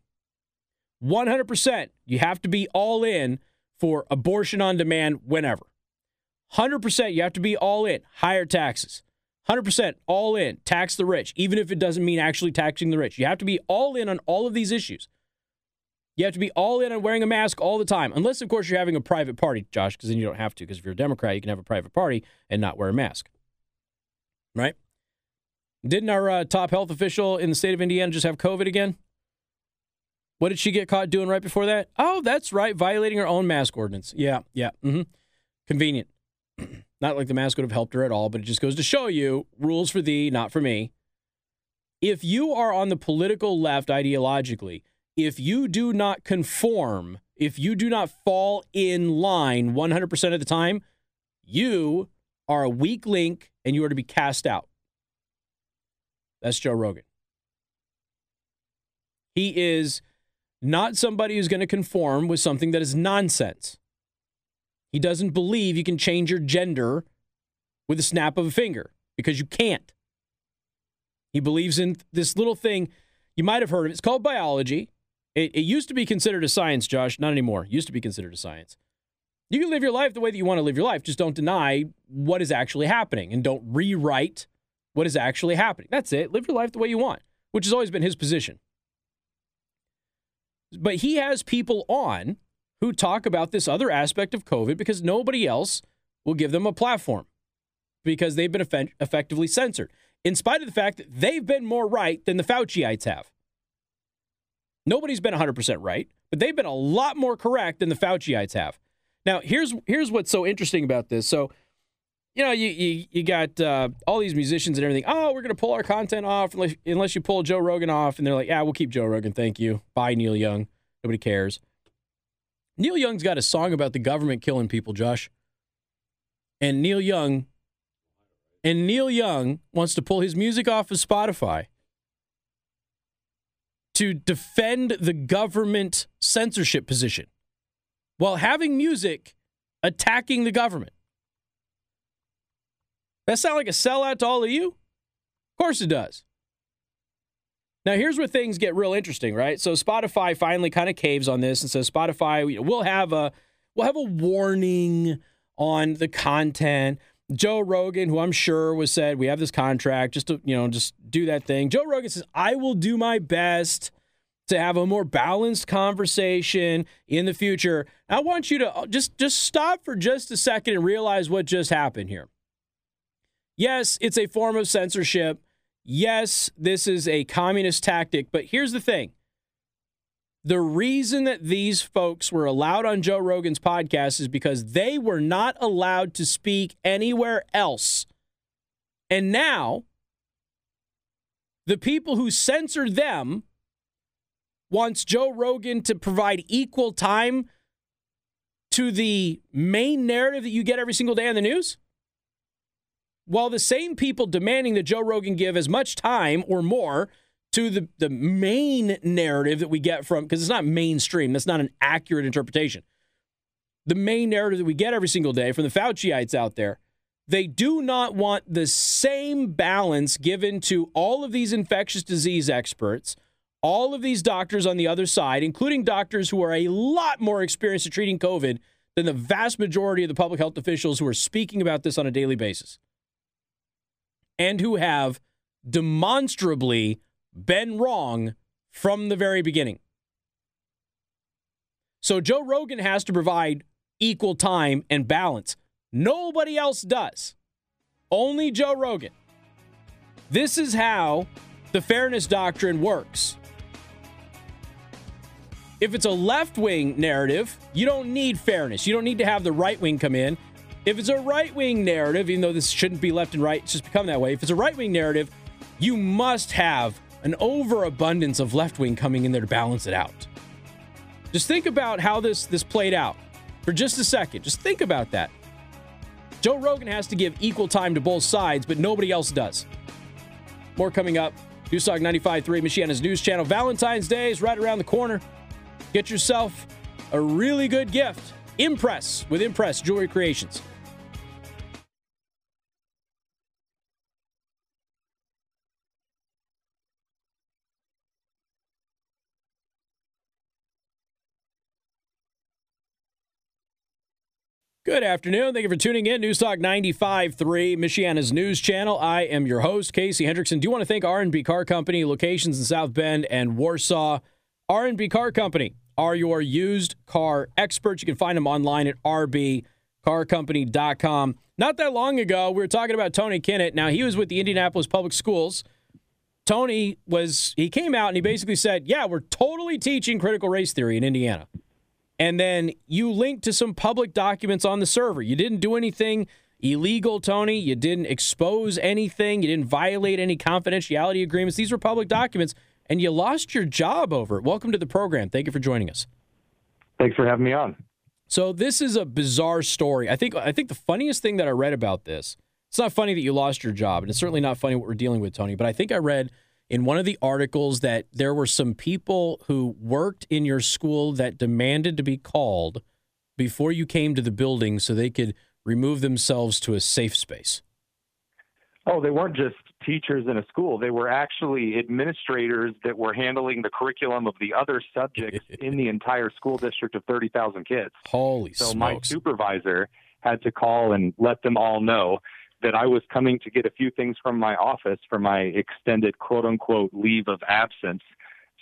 100%. You have to be all in for abortion on demand whenever. 100% you have to be all in. Higher taxes. 100% all in, tax the rich, even if it doesn't mean actually taxing the rich. You have to be all in on all of these issues. You have to be all in on wearing a mask all the time, unless, of course, you're having a private party, Josh, because then you don't have to. Because if you're a Democrat, you can have a private party and not wear a mask. Right? Didn't our uh, top health official in the state of Indiana just have COVID again? What did she get caught doing right before that? Oh, that's right, violating her own mask ordinance. Yeah, yeah. Mm-hmm. Convenient. Not like the mask would have helped her at all, but it just goes to show you rules for thee, not for me. If you are on the political left ideologically, if you do not conform, if you do not fall in line 100% of the time, you are a weak link and you are to be cast out. That's Joe Rogan. He is not somebody who's going to conform with something that is nonsense. He doesn't believe you can change your gender with a snap of a finger. because you can't. He believes in this little thing you might have heard of. It's called biology. It, it used to be considered a science, Josh. Not anymore. It used to be considered a science. You can live your life the way that you want to live your life. Just don't deny what is actually happening and don't rewrite what is actually happening. That's it. Live your life the way you want, which has always been his position. But he has people on who talk about this other aspect of COVID because nobody else will give them a platform because they've been eff- effectively censored, in spite of the fact that they've been more right than the Fauciites have. Nobody's been 100% right, but they've been a lot more correct than the Fauciites have. Now, here's here's what's so interesting about this. So, you know, you you, you got uh, all these musicians and everything. Oh, we're going to pull our content off unless, unless you pull Joe Rogan off. And they're like, yeah, we'll keep Joe Rogan. Thank you. Bye, Neil Young. Nobody cares. Neil Young's got a song about the government killing people, Josh. And Neil Young and Neil Young wants to pull his music off of Spotify to defend the government censorship position while having music attacking the government. That sound like a sellout to all of you? Of course it does. Now, here's where things get real interesting, right? So Spotify finally kind of caves on this and says Spotify, we'll have a we'll have a warning on the content. Joe Rogan, who I'm sure was said, we have this contract, just to, you know, just do that thing. Joe Rogan says, I will do my best to have a more balanced conversation in the future. I want you to uh, just just stop for just a second and realize what just happened here. Yes, it's a form of censorship yes, this is a communist tactic, but here's the thing. The reason that these folks were allowed on Joe Rogan's podcast is because they were not allowed to speak anywhere else. And now, the people who censored them wants Joe Rogan to provide equal time to the main narrative that you get every single day on the news? while the same people demanding that Joe Rogan give as much time or more to the, the main narrative that we get from, because it's not mainstream, that's not an accurate interpretation. The main narrative that we get every single day from the Fauciites out there, they do not want the same balance given to all of these infectious disease experts, all of these doctors on the other side, including doctors who are a lot more experienced at treating COVID than the vast majority of the public health officials who are speaking about this on a daily basis and who have demonstrably been wrong from the very beginning. So Joe Rogan has to provide equal time and balance. Nobody else does. Only Joe Rogan. This is how the fairness doctrine works. If it's a left wing narrative, you don't need fairness. You don't need to have the right wing come in if it's a right wing narrative, even though this shouldn't be left and right, it's just become that way. If it's a right wing narrative, you must have an overabundance of left wing coming in there to balance it out. Just think about how this this played out for just a second. Just think about that. Joe Rogan has to give equal time to both sides, but nobody else does. More coming up. Newstalk 95.3, Michiana's news channel. Valentine's Day is right around the corner. Get yourself a really good gift. Impress with Impress Jewelry Creations. Good afternoon. Thank you for tuning in. News Newstalk 95.3, Michiana's news channel. I am your host, Casey Hendrickson. Do you want to thank R&B Car Company, locations in South Bend and Warsaw. R&B Car Company are your used car experts. You can find them online at rbcarcompany.com. Not that long ago, we were talking about Tony Kinnett. Now, he was with the Indianapolis Public Schools. Tony was, he came out and he basically said, Yeah, we're totally teaching critical race theory in Indiana and then you linked to some public documents on the server. You didn't do anything illegal, Tony. You didn't expose anything. You didn't violate any confidentiality agreements. These were public documents, and you lost your job over it. Welcome to the program. Thank you for joining us. Thanks for having me on. So this is a bizarre story. I think I think the funniest thing that I read about this. It's not funny that you lost your job, and it's certainly not funny what we're dealing with, Tony. But I think I read in one of the articles that there were some people who worked in your school that demanded to be called before you came to the building so they could remove themselves to a safe space. Oh, they weren't just teachers in a school. They were actually administrators that were handling the curriculum of the other subjects in the entire school district of 30,000 kids. Holy so smokes. my supervisor had to call and let them all know that I was coming to get a few things from my office for my extended quote unquote leave of absence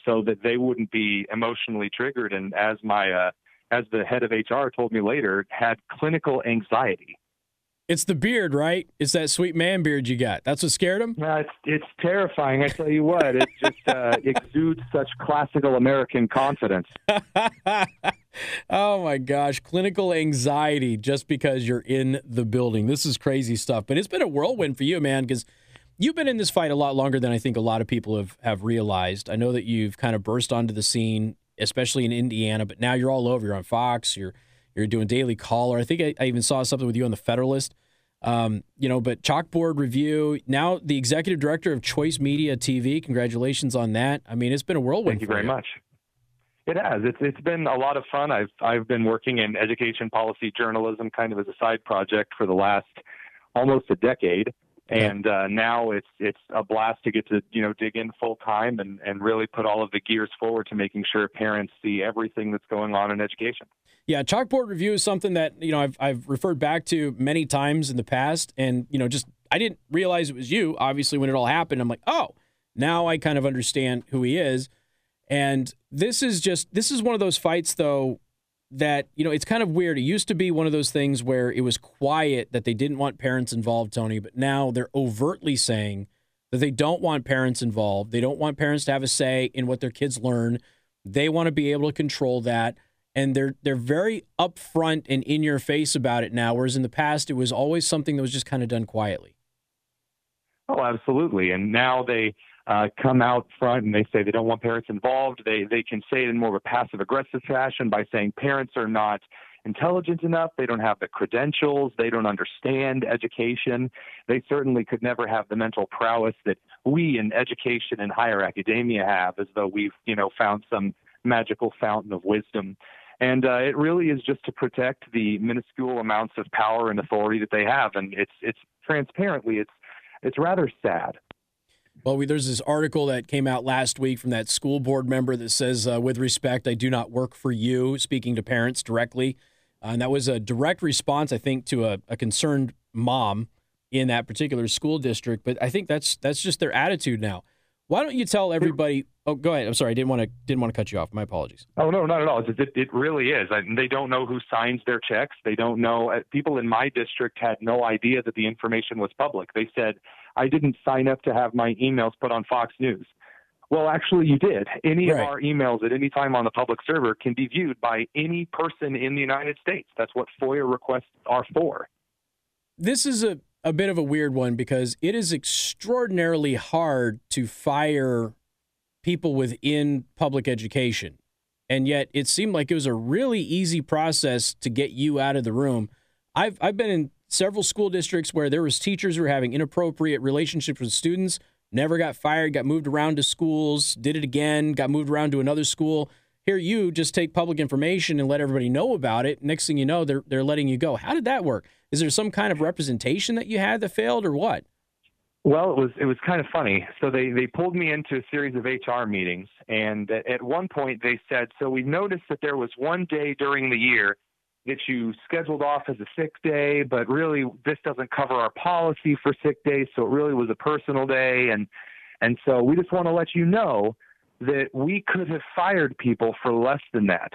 so that they wouldn't be emotionally triggered and as my uh, as the head of HR told me later had clinical anxiety. It's the beard, right? It's that sweet man beard you got. That's what scared him. Yeah, it's it's terrifying. I tell you what, it just uh, exudes such classical American confidence. oh my gosh, clinical anxiety just because you're in the building. This is crazy stuff. But it's been a whirlwind for you, man, because you've been in this fight a lot longer than I think a lot of people have have realized. I know that you've kind of burst onto the scene, especially in Indiana, but now you're all over. You're on Fox. You're you're doing Daily Caller. I think I, I even saw something with you on the Federalist. Um, you know, but Chalkboard Review. Now the executive director of Choice Media TV. Congratulations on that. I mean, it's been a whirlwind. Thank you very you. much. It has. It's it's been a lot of fun. I've I've been working in education policy journalism kind of as a side project for the last almost a decade and uh, now it's it's a blast to get to you know dig in full time and and really put all of the gears forward to making sure parents see everything that's going on in education. Yeah, chalkboard review is something that you know I've I've referred back to many times in the past, and you know just I didn't realize it was you. Obviously, when it all happened, I'm like, oh, now I kind of understand who he is. And this is just this is one of those fights though that you know it's kind of weird. It used to be one of those things where it was quiet that they didn't want parents involved, Tony, but now they're overtly saying that they don't want parents involved. They don't want parents to have a say in what their kids learn. They want to be able to control that. And they're they're very upfront and in your face about it now, whereas in the past it was always something that was just kind of done quietly. Oh, absolutely. And now they uh, come out front and they say they don't want parents involved. They they can say it in more of a passive aggressive fashion by saying parents are not intelligent enough, they don't have the credentials, they don't understand education. They certainly could never have the mental prowess that we in education and higher academia have, as though we've you know found some magical fountain of wisdom. And uh, it really is just to protect the minuscule amounts of power and authority that they have. And it's it's transparently it's it's rather sad well, we, there's this article that came out last week from that school board member that says, uh, with respect, I do not work for you, speaking to parents directly. Uh, and that was a direct response, I think, to a, a, concerned mom in that particular school district. But I think that's that's just their attitude now. Why don't you tell everybody? Oh, go ahead. I'm sorry, I didn't want to didn't want to cut you off. My apologies. Oh no, not at all. It, it really is. I, they don't know who signs their checks. They don't know. Uh, people in my district had no idea that the information was public. They said I didn't sign up to have my emails put on Fox News. Well, actually, you did. Any right. of our emails at any time on the public server can be viewed by any person in the United States. That's what FOIA requests are for. This is a, a bit of a weird one because it is extraordinarily hard to fire people within public education. And yet it seemed like it was a really easy process to get you out of the room. I've, I've been in several school districts where there was teachers who were having inappropriate relationships with students, never got fired, got moved around to schools, did it again, got moved around to another school. Here you just take public information and let everybody know about it. Next thing you know, they're they're letting you go. How did that work? Is there some kind of representation that you had that failed or what? Well, it was it was kind of funny. So they they pulled me into a series of HR meetings, and at one point they said, "So we noticed that there was one day during the year that you scheduled off as a sick day, but really this doesn't cover our policy for sick days, so it really was a personal day and and so we just want to let you know that we could have fired people for less than that.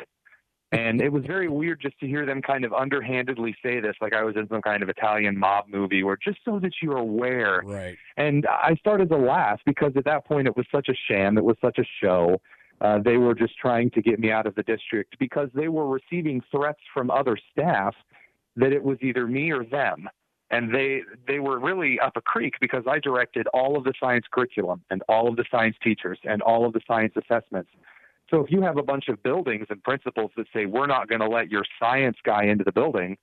And it was very weird just to hear them kind of underhandedly say this, like I was in some kind of Italian mob movie, where just so that you're aware. Right. And I started to laugh because at that point it was such a sham, it was such a show. Uh, they were just trying to get me out of the district because they were receiving threats from other staff that it was either me or them. And they they were really up a creek because I directed all of the science curriculum and all of the science teachers and all of the science assessments. So if you have a bunch of buildings and principals that say we're not going to let your science guy into the building,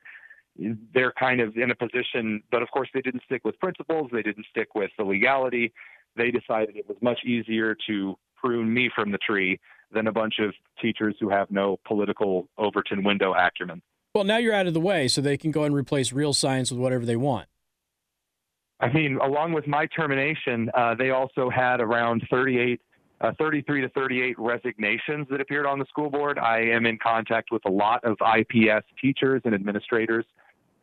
they're kind of in a position. But of course, they didn't stick with principles. They didn't stick with the legality. They decided it was much easier to prune me from the tree than a bunch of teachers who have no political Overton window acumen. Well, now you're out of the way, so they can go and replace real science with whatever they want. I mean, along with my termination, uh, they also had around 38, uh, 33 to 38 resignations that appeared on the school board. I am in contact with a lot of IPS teachers and administrators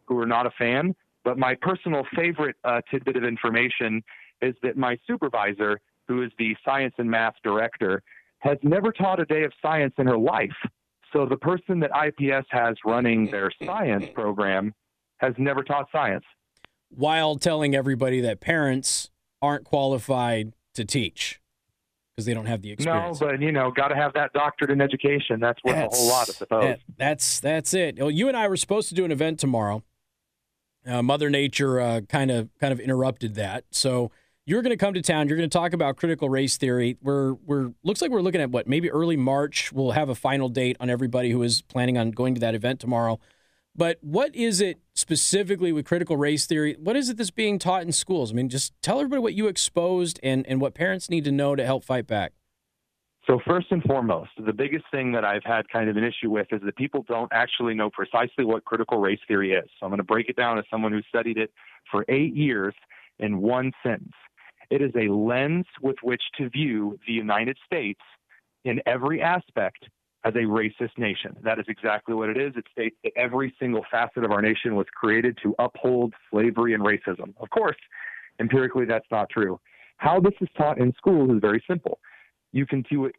who are not a fan. But my personal favorite uh, tidbit of information is that my supervisor, who is the science and math director, has never taught a day of science in her life. So the person that IPS has running their science program has never taught science. While telling everybody that parents aren't qualified to teach because they don't have the experience. No, but you know, got to have that doctorate in education. That's worth that's, a whole lot, I suppose. That, that's that's it. Well, you and I were supposed to do an event tomorrow. Uh, Mother Nature kind of kind of interrupted that. So you're going to come to town. You're going to talk about critical race theory. We're we're looks like we're looking at what maybe early March. We'll have a final date on everybody who is planning on going to that event tomorrow. But what is it specifically with critical race theory? What is it that's being taught in schools? I mean, just tell everybody what you exposed and and what parents need to know to help fight back. So, first and foremost, the biggest thing that I've had kind of an issue with is that people don't actually know precisely what critical race theory is. So, I'm going to break it down as someone who studied it for eight years in one sentence. It is a lens with which to view the United States in every aspect as a racist nation. That is exactly what it is. It states that every single facet of our nation was created to uphold slavery and racism. Of course, empirically, that's not true. How this is taught in schools is very simple you can do it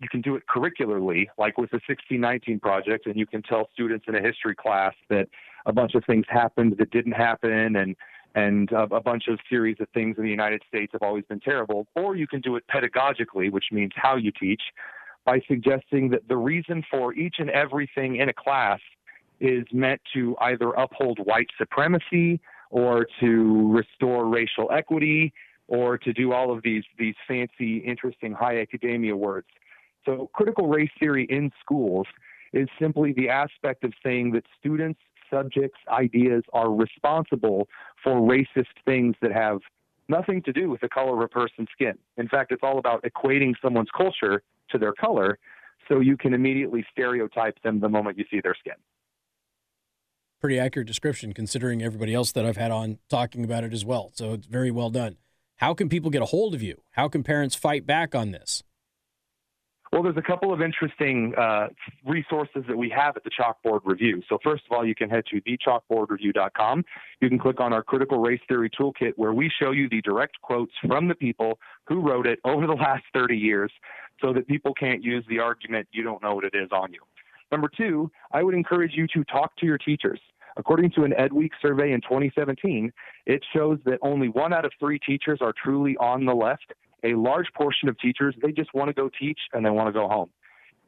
you can do it curricularly, like with the 1619 project, and you can tell students in a history class that a bunch of things happened that didn't happen, and and a, bunch of series of things in the United States have always been terrible. Or you can do it pedagogically, which means how you teach, by suggesting that the reason for each and everything in a class is meant to either uphold white supremacy or to restore racial equity or to do all of these these fancy, interesting high academia words. So critical race theory in schools is simply the aspect of saying that students, subjects, ideas are responsible for racist things that have nothing to do with the color of a person's skin. In fact, it's all about equating someone's culture to their color so you can immediately stereotype them the moment you see their skin. Pretty accurate description considering everybody else that I've had on talking about it as well. So it's very well done. How can people get a hold of you? How can parents fight back on this? Well, there's a couple of interesting uh, resources that we have at the Chalkboard Review. So, first of all, you can head to thechalkboardreview.com. You can click on our Critical Race Theory Toolkit, where we show you the direct quotes from the people who wrote it over the last 30 years so that people can't use the argument, you don't know what it is on you. Number two, I would encourage you to talk to your teachers. According to an EdWeek survey in 2017, it shows that only one out of three teachers are truly on the left. A large portion of teachers, they just want to go teach and they want to go home.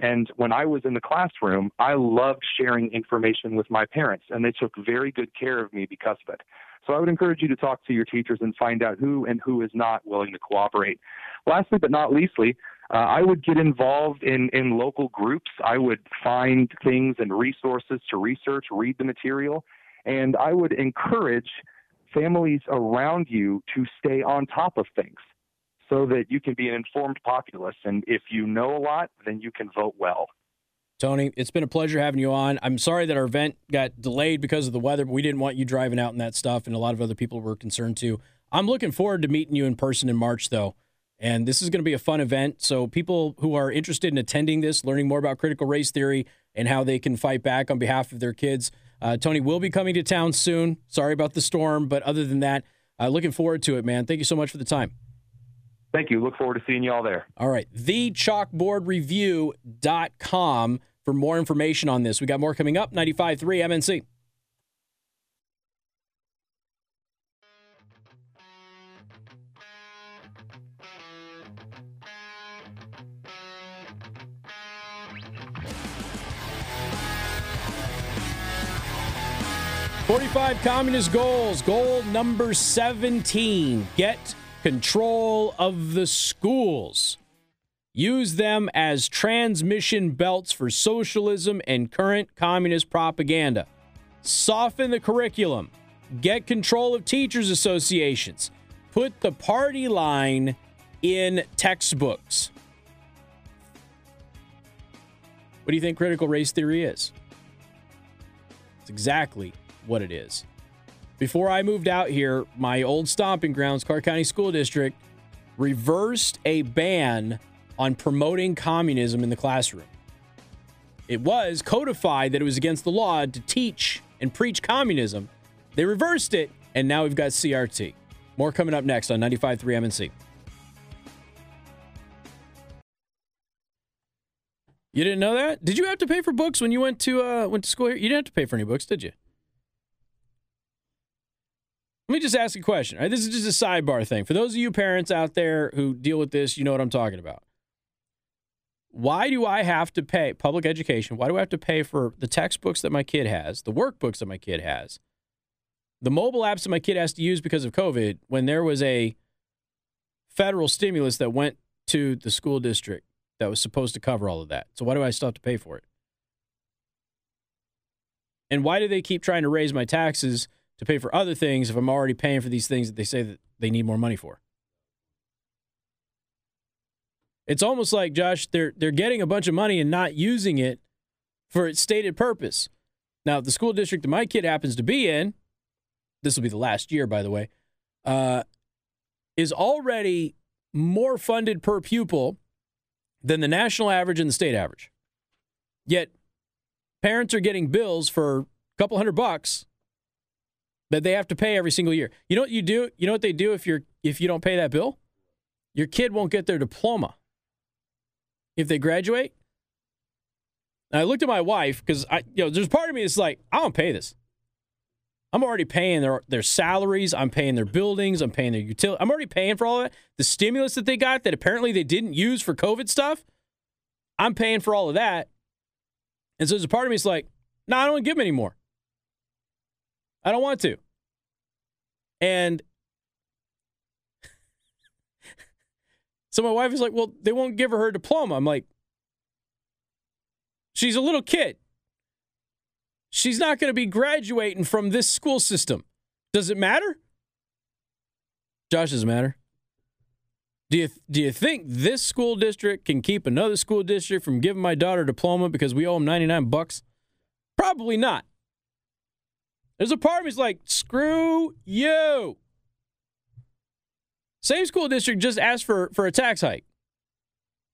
And when I was in the classroom, I loved sharing information with my parents, and they took very good care of me because of it. So I would encourage you to talk to your teachers and find out who and who is not willing to cooperate. Lastly, but not leastly, uh, I would get involved in, in local groups. I would find things and resources to research, read the material, and I would encourage families around you to stay on top of things so that you can be an informed populace. And if you know a lot, then you can vote well. Tony, it's been a pleasure having you on. I'm sorry that our event got delayed because of the weather, but we didn't want you driving out in that stuff, and a lot of other people were concerned too. I'm looking forward to meeting you in person in March, though. And this is going to be a fun event. So, people who are interested in attending this, learning more about critical race theory and how they can fight back on behalf of their kids, uh, Tony will be coming to town soon. Sorry about the storm, but other than that, uh, looking forward to it, man. Thank you so much for the time. Thank you. Look forward to seeing you all there. All right. TheChalkboardReview.com for more information on this. We got more coming up. 95.3 MNC. 45 communist goals. Goal number 17 get control of the schools. Use them as transmission belts for socialism and current communist propaganda. Soften the curriculum. Get control of teachers' associations. Put the party line in textbooks. What do you think critical race theory is? It's exactly what it is. Before I moved out here, my old stomping grounds, Clark County School District, reversed a ban on promoting communism in the classroom. It was codified that it was against the law to teach and preach communism. They reversed it, and now we've got CRT. More coming up next on 95.3 MNC. You didn't know that? Did you have to pay for books when you went to uh, went to school here? You didn't have to pay for any books, did you? Let me just ask a question. Right, this is just a sidebar thing. For those of you parents out there who deal with this, you know what I'm talking about. Why do I have to pay public education? Why do I have to pay for the textbooks that my kid has, the workbooks that my kid has, the mobile apps that my kid has to use because of COVID when there was a federal stimulus that went to the school district that was supposed to cover all of that? So why do I still have to pay for it? And why do they keep trying to raise my taxes to pay for other things if I'm already paying for these things that they say that they need more money for? It's almost like Josh, they're they're getting a bunch of money and not using it for its stated purpose. Now, the school district that my kid happens to be in, this will be the last year, by the way, uh, is already more funded per pupil than the national average and the state average. Yet, parents are getting bills for a couple hundred bucks that they have to pay every single year. You know what you do? You know what they do if you're if you don't pay that bill? Your kid won't get their diploma if they graduate. And I looked at my wife because I, you know, there's part of me that's like, I don't pay this. I'm already paying their their salaries. I'm paying their buildings. I'm paying their utility. I'm already paying for all of that. The stimulus that they got that apparently they didn't use for COVID stuff. I'm paying for all of that. And so there's a part of me that's like, no, nah, I don't give them anymore. I don't want to. And So my wife is like, well, they won't give her her diploma. I'm like, she's a little kid. She's not going to be graduating from this school system. Does it matter? Josh, does it matter? Do you, do you think this school district can keep another school district from giving my daughter a diploma because we owe them 99 bucks? Probably not. There's a part of me that's like, screw you. Same school district just asked for, for a tax hike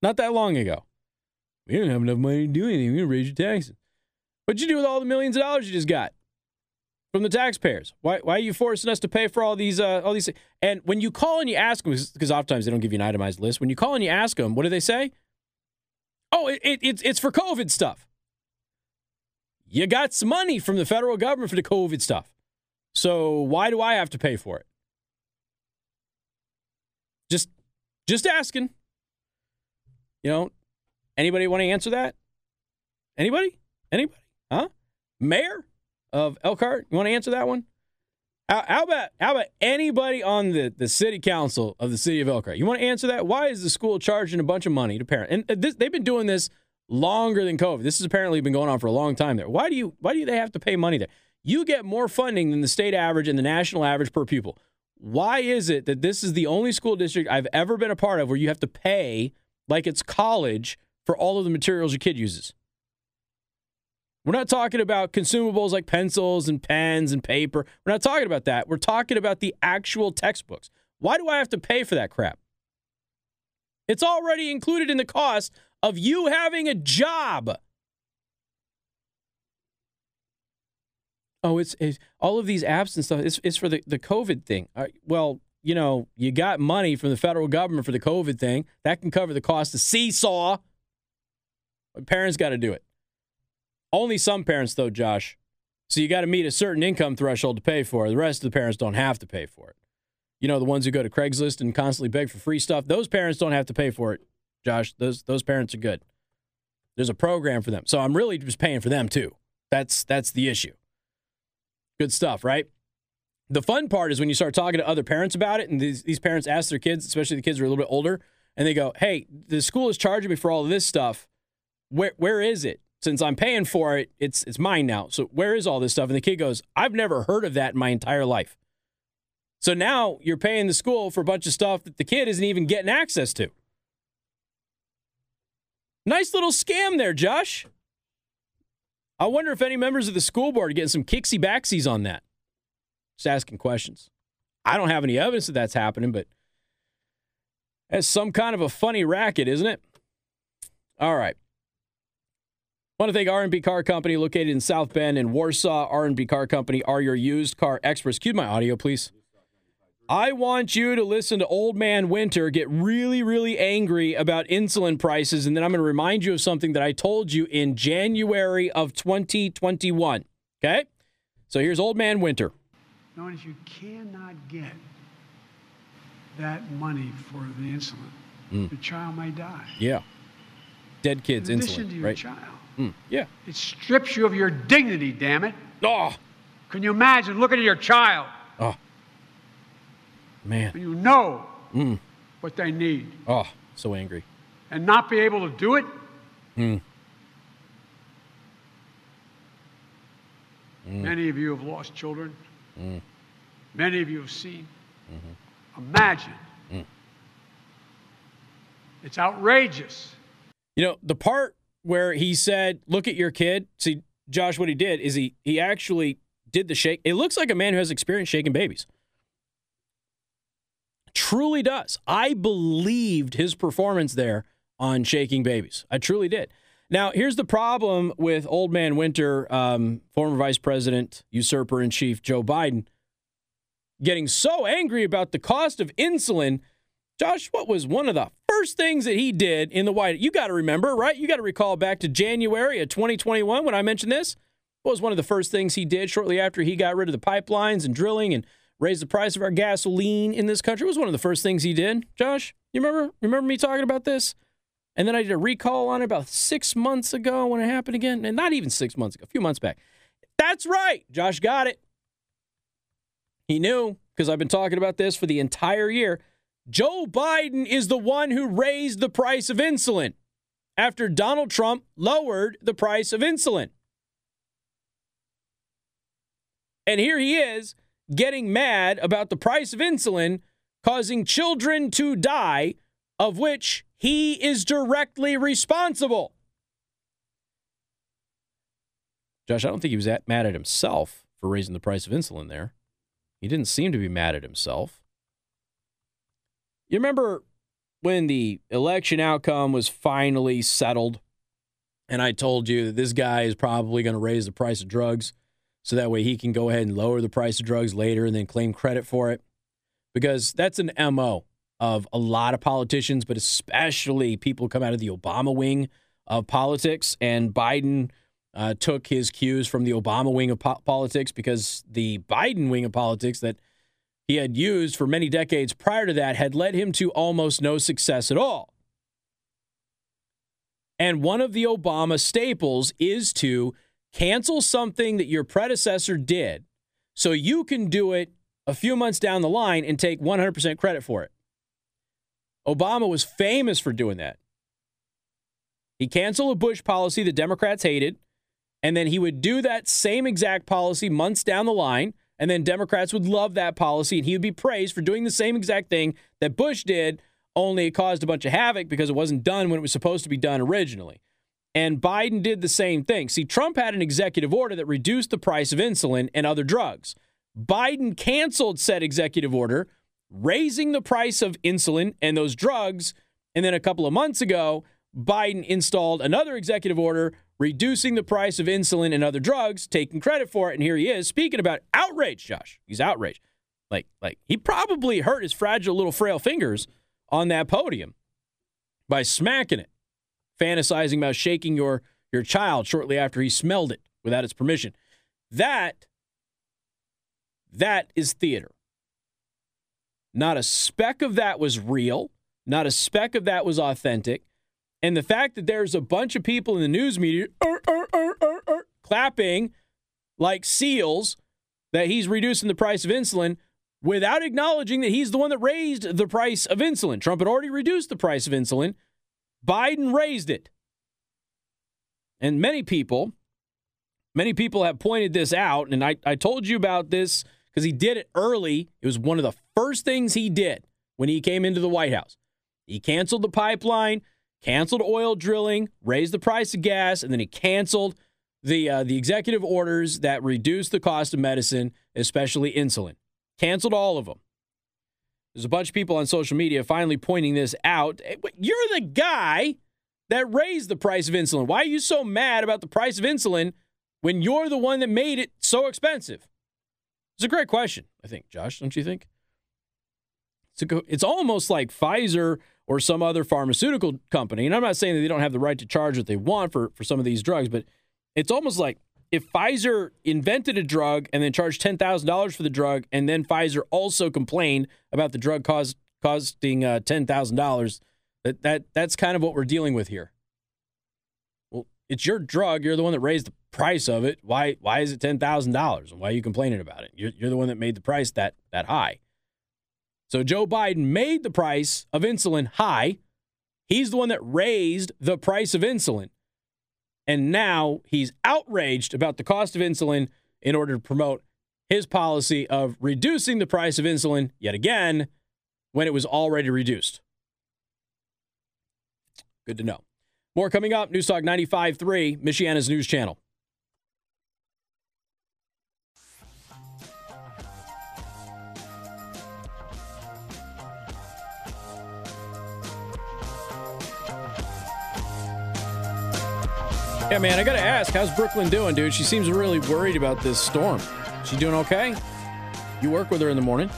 not that long ago. We didn't have enough money to do anything. Going to raise your taxes. What'd you do with all the millions of dollars you just got from the taxpayers? Why, why are you forcing us to pay for all these uh, all these? And when you call and you ask them, because oftentimes they don't give you an itemized list. When you call and you ask them, what do they say? Oh, it, it, it's it's for COVID stuff. You got some money from the federal government for the COVID stuff. So why do I have to pay for it? Just just asking. You know, anybody want to answer that? Anybody? Anybody? Huh? Mayor of Elkhart, you want to answer that one? How, how, about how about anybody on the, the city council of the city of Elkhart? You want to answer that? Why is the school charging a bunch of money to parents? And uh, this, they've been doing this longer than COVID. This has apparently been going on for a long time there. Why do you why do they have to pay money there? You get more funding than the state average and the national average per pupil. Why is it that this is the only school district I've ever been a part of where you have to pay like it's college for all of the materials your kid uses? We're not talking about consumables like pencils and pens and paper. We're not talking about that. We're talking about the actual textbooks. Why do I have to pay for that crap? It's already included in the cost of you having a job. oh, it's, it's, all of these apps and stuff. It's, it's for the, the COVID thing. Uh, well, you know, you got money from the federal government for the COVID thing. That can cover the cost of seesaw. But Parents got to do it. Only some parents, though, Josh. So you got to meet a certain income threshold to pay for it. The rest of the parents don't have to pay for it. You know, the ones who go to Craigslist and constantly beg for free stuff, those parents don't have to pay for it, Josh. Those those parents are good. There's a program for them. So I'm really just paying for them too. That's that's the issue. Good stuff, right? The fun part is when you start talking to other parents about it, and these, these parents ask their kids, especially the kids who are a little bit older, and they go, Hey, the school is charging me for all of this stuff. Where where is it? Since I'm paying for it, it's it's mine now. So where is all this stuff? And the kid goes, I've never heard of that in my entire life. So now you're paying the school for a bunch of stuff that the kid isn't even getting access to. Nice little scam there, Josh. I wonder if any members of the school board are getting some kicksy backsies on that. Just asking questions. I don't have any evidence that that's happening, but that's some kind of a funny racket, isn't it? All right. I Want to thank R&B Car Company located in South Bend and Warsaw. R&B Car Company are your used car experts. Cue my audio, please. I want you to listen to Old Man Winter get really, really angry about insulin prices, and then I'm going to remind you of something that I told you in January of 2021. Okay? So here's Old Man Winter. Notice you cannot get that money for the insulin. Mm. The child may die. Yeah. Dead kids, In insulin. addition to your right? child. Mm, Yeah. It strips you of your dignity, damn it. Oh, Can you imagine looking at your child oh. Man. you know Mm. what they need Oh, so angry. and not be able to do it? Mm. Many of you have lost children. Mm. Many of you have seen. Mm-hmm. Imagine. Mm. It's outrageous. You know, the part where he said, "Look at your kid." See, Josh, what he did is he he actually did the shake. It looks like a man who has experience shaking babies. Truly does. I believed his performance there on shaking babies. I truly did. Now, here's the problem with old man Winter, um, former Vice President, usurper in chief Joe Biden, getting so angry about the cost of insulin. Josh, what was one of the first things that he did in the White? You got to remember, right? You got to recall back to January of 2021 when I mentioned this. What was one of the first things he did shortly after he got rid of the pipelines and drilling and raised the price of our gasoline in this country? It was one of the first things he did. Josh, you remember? Remember me talking about this? And then I did a recall on it about six months ago when it happened again, and not even six months ago, a few months back. That's right. Josh got it. He knew because I've been talking about this for the entire year. Joe Biden is the one who raised the price of insulin after Donald Trump lowered the price of insulin. And here he is getting mad about the price of insulin causing children to die, of which he is directly responsible. Josh, I don't think he was that mad at himself for raising the price of insulin there. He didn't seem to be mad at himself. You remember when the election outcome was finally settled, and I told you that this guy is probably going to raise the price of drugs so that way he can go ahead and lower the price of drugs later and then claim credit for it? Because that's an MO of a lot of politicians, but especially people come out of the Obama wing of politics. And Biden uh, took his cues from the Obama wing of po- politics because the Biden wing of politics that he had used for many decades prior to that had led him to almost no success at all. And one of the Obama staples is to cancel something that your predecessor did so you can do it a few months down the line and take 100% credit for it. Obama was famous for doing that. He canceled a Bush policy the Democrats hated, and then he would do that same exact policy months down the line, and then Democrats would love that policy, and he would be praised for doing the same exact thing that Bush did, only it caused a bunch of havoc because it wasn't done when it was supposed to be done originally. And Biden did the same thing. See, Trump had an executive order that reduced the price of insulin and other drugs. Biden canceled said executive order, raising the price of insulin and those drugs. And then a couple of months ago, Biden installed another executive order reducing the price of insulin and other drugs, taking credit for it. And here he is speaking about outrage, Josh. He's outraged. Like, like he probably hurt his fragile little frail fingers on that podium by smacking it, fantasizing about shaking your your child shortly after he smelled it without its permission. That that is theater. Not a speck of that was real. Not a speck of that was authentic. And the fact that there's a bunch of people in the news media er, er, er, clapping like seals that he's reducing the price of insulin without acknowledging that he's the one that raised the price of insulin. Trump had already reduced the price of insulin. Biden raised it. And many people, many people have pointed this out. And I, I told you about this because he did it early. It was one of the first things he did when he came into the White House. He canceled the pipeline, canceled oil drilling, raised the price of gas, and then he canceled the uh, the executive orders that reduce the cost of medicine, especially insulin. Canceled all of them. There's a bunch of people on social media finally pointing this out. Eh, you're the guy that raised the price of insulin. Why are you so mad about the price of insulin when you're the one that made it so expensive? It's a great question, I think, Josh, don't you think? It's, a, it's almost like Pfizer or some other pharmaceutical company, and I'm not saying that they don't have the right to charge what they want for, for some of these drugs, but it's almost like if Pfizer invented a drug and then charged $10,000 for the drug, and then Pfizer also complained about the drug cost, costing uh, $10,000, that, that, that's kind of what we're dealing with here. Well, it's your drug. You're the one that raised the price of it. Why, why is it $10,000? And why are you complaining about it? You're, you're the one that made the price that, that high. So Joe Biden made the price of insulin high. He's the one that raised the price of insulin. And now he's outraged about the cost of insulin in order to promote his policy of reducing the price of insulin yet again when it was already reduced. Good to know. More coming up. Newstalk 95.3, Michiana's news channel. Yeah, man, I gotta ask, how's Brooklyn doing, dude? She seems really worried about this storm. She doing okay? You work with her in the morning.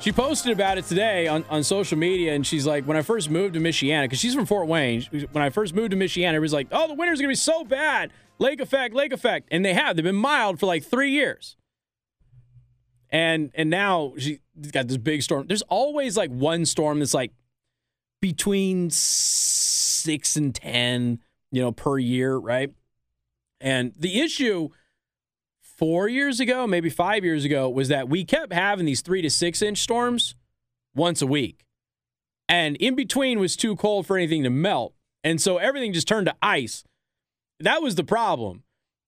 She posted about it today on, on social media, and she's like, when I first moved to Michiana, because she's from Fort Wayne, when I first moved to Michiana, it was like, oh, the winter's gonna be so bad. Lake effect, lake effect. And they have. They've been mild for like three years. And and now she's got this big storm. There's always like one storm that's like between six and ten you know, per year, right? And the issue four years ago, maybe five years ago, was that we kept having these three to six inch storms once a week. And in between was too cold for anything to melt. And so everything just turned to ice. That was the problem.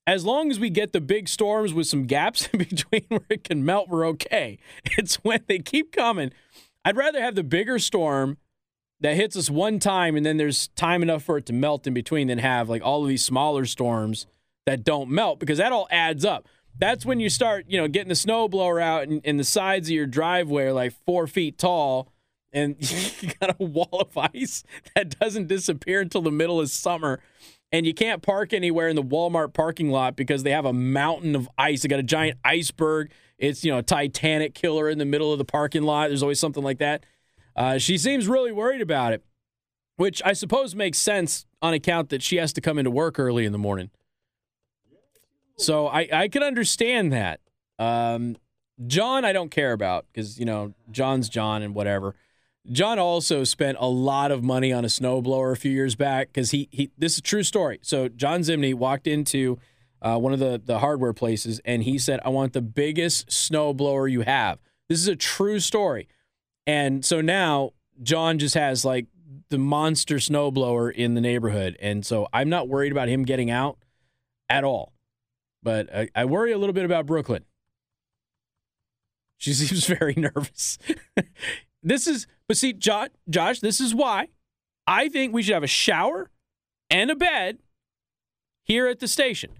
As long as we get the big storms with some gaps in between where it can melt, we're okay. It's when they keep coming. I'd rather have the bigger storm that hits us one time and then there's time enough for it to melt in between then have like all of these smaller storms that don't melt because that all adds up. That's when you start, you know, getting the snowblower out and, and the sides of your driveway are like four feet tall and you got a wall of ice that doesn't disappear until the middle of summer. And you can't park anywhere in the Walmart parking lot because they have a mountain of ice. They got a giant iceberg. It's, you know, a Titanic killer in the middle of the parking lot. There's always something like that. Uh, she seems really worried about it, which I suppose makes sense on account that she has to come into work early in the morning. So I, I can understand that. Um, John, I don't care about because, you know, John's John and whatever. John also spent a lot of money on a snowblower a few years back because he, he, this is a true story. So John Zimney walked into uh, one of the, the hardware places and he said, I want the biggest snowblower you have. This is a true story. And so now John just has like the monster snowblower in the neighborhood. And so I'm not worried about him getting out at all. But I, I worry a little bit about Brooklyn. She seems very nervous. this is, but see, Josh, Josh, this is why I think we should have a shower and a bed here at the station.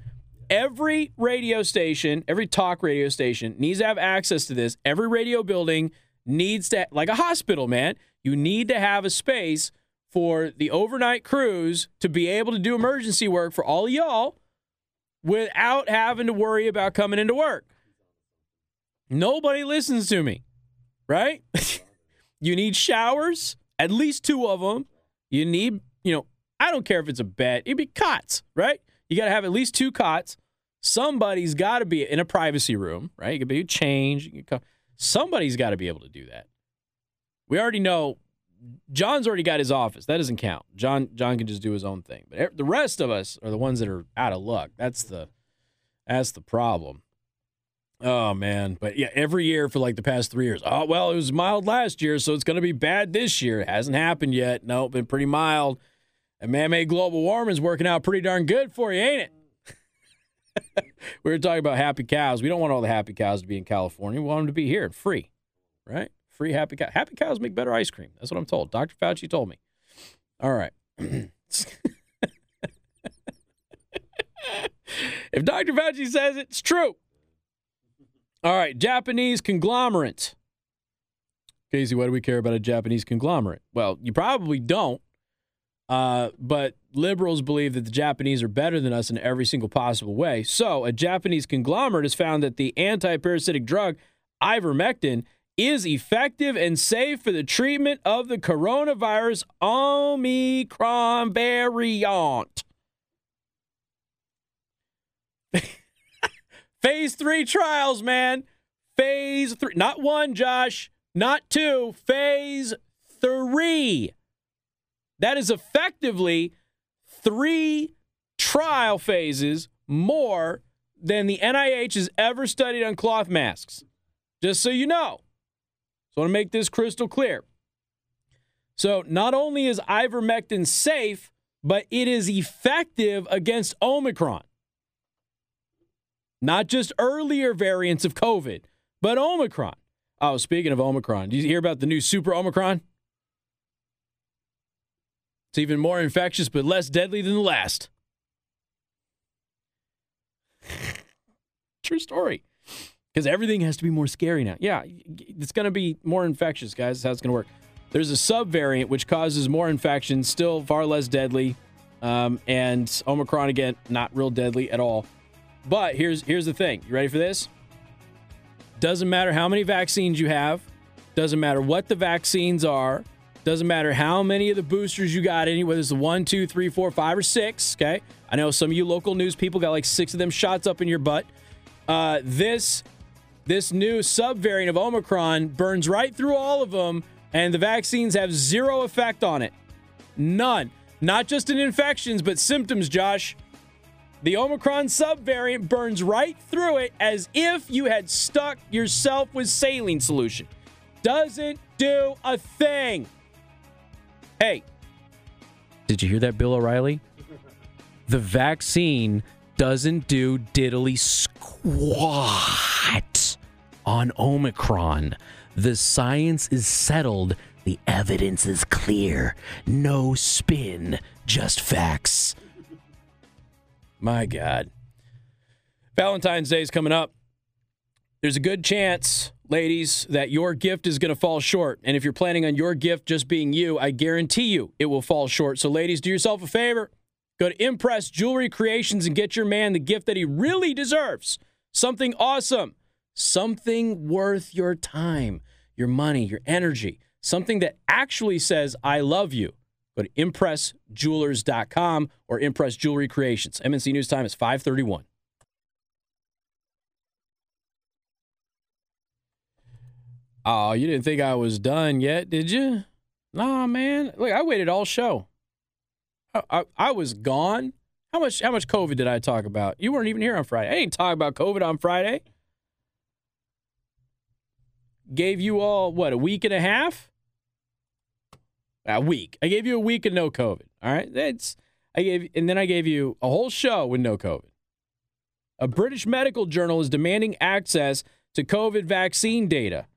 Every radio station, every talk radio station needs to have access to this. Every radio building needs to, like a hospital, man, you need to have a space for the overnight crews to be able to do emergency work for all y'all without having to worry about coming into work. Nobody listens to me, right? you need showers, at least two of them. You need, you know, I don't care if it's a bed, it'd be cots, right? You got to have at least two cots. Somebody's got to be in a privacy room, right? You can be a change. You can come Somebody's got to be able to do that. We already know John's already got his office. That doesn't count. John John can just do his own thing. But the rest of us are the ones that are out of luck. That's the that's the problem. Oh man, but yeah, every year for like the past three years. Oh well, it was mild last year, so it's going to be bad this year. It hasn't happened yet. No, nope, been pretty mild. And man-made global warming is working out pretty darn good for you, ain't it? we were talking about happy cows. We don't want all the happy cows to be in California. We want them to be here free, right? Free happy cows. Happy cows make better ice cream. That's what I'm told. Dr. Fauci told me. All right. if Dr. Fauci says it, it's true. All right, Japanese conglomerate. Casey, why do we care about a Japanese conglomerate? Well, you probably don't. Uh, but liberals believe that the Japanese are better than us in every single possible way. So, a Japanese conglomerate has found that the anti-parasitic drug ivermectin is effective and safe for the treatment of the coronavirus Omicron variant. Phase three trials, man. Phase three. Not one, Josh. Not two. Phase three. That is effectively three trial phases more than the NIH has ever studied on cloth masks. Just so you know. So I want to make this crystal clear. So not only is ivermectin safe, but it is effective against Omicron. Not just earlier variants of COVID, but Omicron. Oh, speaking of Omicron, did you hear about the new super Omicron? It's even more infectious but less deadly than the last. True story. Because everything has to be more scary now. Yeah, it's going to be more infectious, guys. That's how it's going to work. There's a subvariant which causes more infections, still far less deadly. Um, and Omicron, again, not real deadly at all. But here's here's the thing. You ready for this? Doesn't matter how many vaccines you have, doesn't matter what the vaccines are, doesn't matter how many of the boosters you got any, whether it's the one, two, three, four, five, or six. Okay. I know some of you local news people got like six of them shots up in your butt. Uh, this this new subvariant of Omicron burns right through all of them, and the vaccines have zero effect on it. None. Not just in infections, but symptoms, Josh. The Omicron subvariant burns right through it as if you had stuck yourself with saline solution. Doesn't do a thing. Hey, did you hear that, Bill O'Reilly? The vaccine doesn't do diddly squat on Omicron. The science is settled. The evidence is clear. No spin, just facts. My God. Valentine's Day is coming up. There's a good chance, ladies, that your gift is going to fall short. And if you're planning on your gift just being you, I guarantee you it will fall short. So, ladies, do yourself a favor. Go to Impress Jewelry Creations and get your man the gift that he really deserves. Something awesome, something worth your time, your money, your energy, something that actually says, I love you. Go to impressjewelers.com or Impress Jewelry Creations. MNC News Time is 531. Oh, you didn't think I was done yet, did you? Nah, man. Look, I waited all show. I, I, I, was gone. How much? How much COVID did I talk about? You weren't even here on Friday. I didn't talk about COVID on Friday. Gave you all what a week and a half. A week. I gave you a week of no COVID. All right. That's I gave, and then I gave you a whole show with no COVID. A British medical journal is demanding access to COVID vaccine data.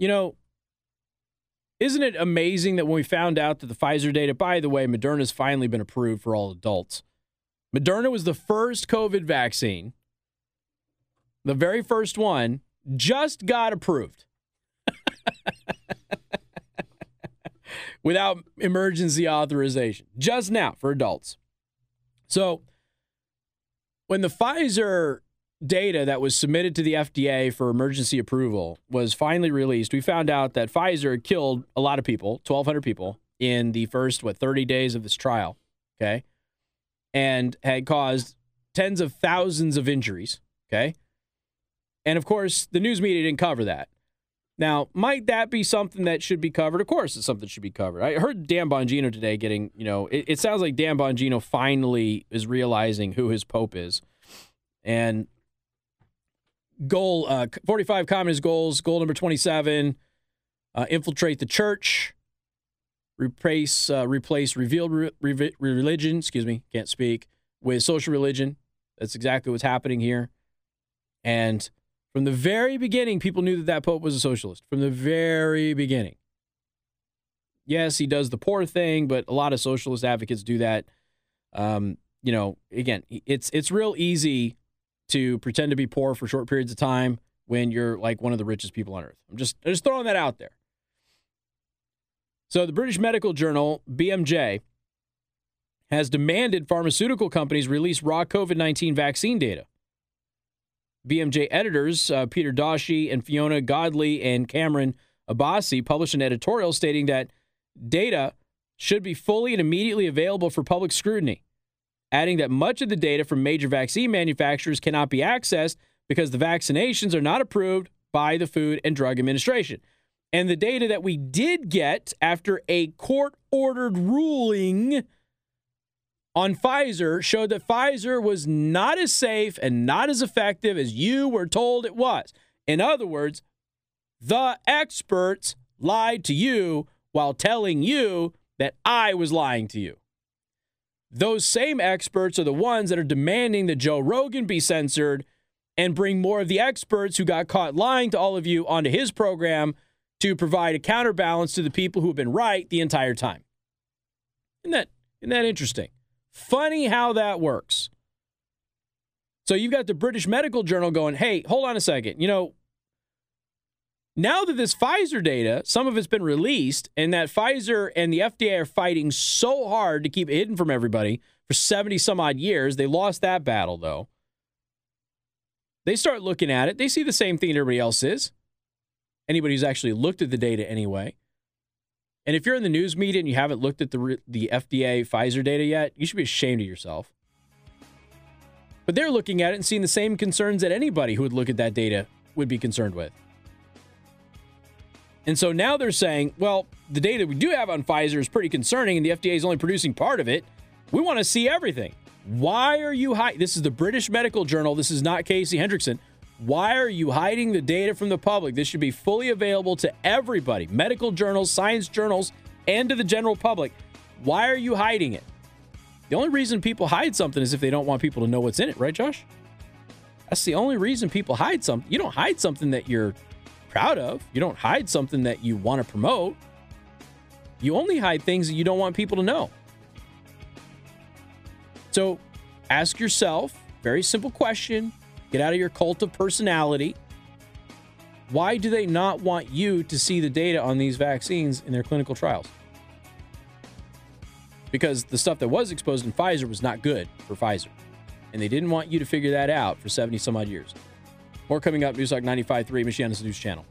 You know, isn't it amazing that when we found out that the Pfizer data, by the way, Moderna's finally been approved for all adults. Moderna was the first COVID vaccine, the very first one, just got approved without emergency authorization, just now for adults. So when the Pfizer data that was submitted to the FDA for emergency approval was finally released, we found out that Pfizer killed a lot of people, 1,200 people, in the first, what, 30 days of this trial, okay? And had caused tens of thousands of injuries, okay? And of course, the news media didn't cover that. Now, might that be something that should be covered? Of course, it's something that should be covered. I heard Dan Bongino today getting, you know, it, it sounds like Dan Bongino finally is realizing who his pope is. And goal uh, 45 communist goals goal number 27 uh, infiltrate the church replace uh, replace revealed re- re- religion excuse me can't speak with social religion. That's exactly what's happening here. And from the very beginning people knew that that pope was a socialist. From the very beginning. Yes he does the poor thing but a lot of socialist advocates do that. Um, you know, again, it's it's real easy to pretend to be poor for short periods of time when you're like one of the richest people on earth. I'm just I'm just throwing that out there. So the British Medical Journal, BMJ, has demanded pharmaceutical companies release raw COVID-19 vaccine data. BMJ editors uh, Peter Doshi and Fiona Godlee and Kamran Abbasi published an editorial stating that data should be fully and immediately available for public scrutiny, adding that much of the data from major vaccine manufacturers cannot be accessed because the vaccinations are not approved by the Food and Drug Administration. And the data that we did get after a court ordered ruling on Pfizer showed that Pfizer was not as safe and not as effective as you were told it was. In other words, the experts lied to you while telling you that I was lying to you. Those same experts are the ones that are demanding that Joe Rogan be censored and bring more of the experts who got caught lying to all of you onto his program to provide a counterbalance to the people who have been right the entire time. Isn't that, isn't that interesting? Funny how that works. So you've got the British Medical Journal going, hey, hold on a second. You know, now that this Pfizer data, some of it's been released, and that Pfizer and the FDA are fighting so hard to keep it hidden from everybody for 70 some odd years, they lost that battle though. They start looking at it, they see the same thing everybody else is. Anybody who's actually looked at the data anyway. And if you're in the news media and you haven't looked at the the FDA Pfizer data yet, you should be ashamed of yourself. But they're looking at it and seeing the same concerns that anybody who would look at that data would be concerned with. And so now they're saying, well, the data we do have on Pfizer is pretty concerning, and the FDA is only producing part of it. We want to see everything. Why are you hiding? This is the British Medical Journal. This is not Casey Hendrickson. Why are you hiding the data from the public? This should be fully available to everybody medical journals, science journals, and to the general public. Why are you hiding it? The only reason people hide something is if they don't want people to know what's in it, right, Josh? That's the only reason people hide something. You don't hide something that you're proud of. You don't hide something that you want to promote. You only hide things that you don't want people to know. So ask yourself, very simple question. Get out of your cult of personality. Why do they not want you to see the data on these vaccines in their clinical trials? Because the stuff that was exposed in Pfizer was not good for Pfizer. And they didn't want you to figure that out for 70 some odd years. More coming up, Newstalk 95.3, Michiana's News Channel.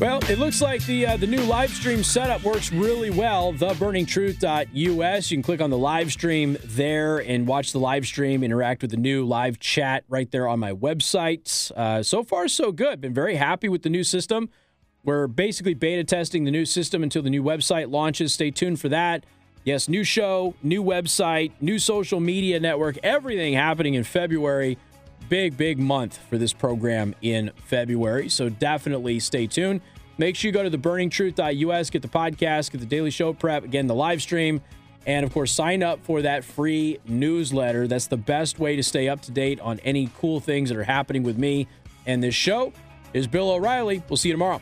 Well, it looks like the uh, the new live stream setup works really well. TheBurningTruth.us. You can click on the live stream there and watch the live stream, interact with the new live chat right there on my website. Uh, so far, so good. Been very happy with the new system. We're basically beta testing the new system until the new website launches. Stay tuned for that. Yes, new show, new website, new social media network, everything happening in February big, big month for this program in February. So definitely stay tuned. Make sure you go to theburningtruth.us, get the podcast, get the daily show prep, again, the live stream, and of course, sign up for that free newsletter. That's the best way to stay up to date on any cool things that are happening with me and this show. Is Bill O'Reilly. We'll see you tomorrow.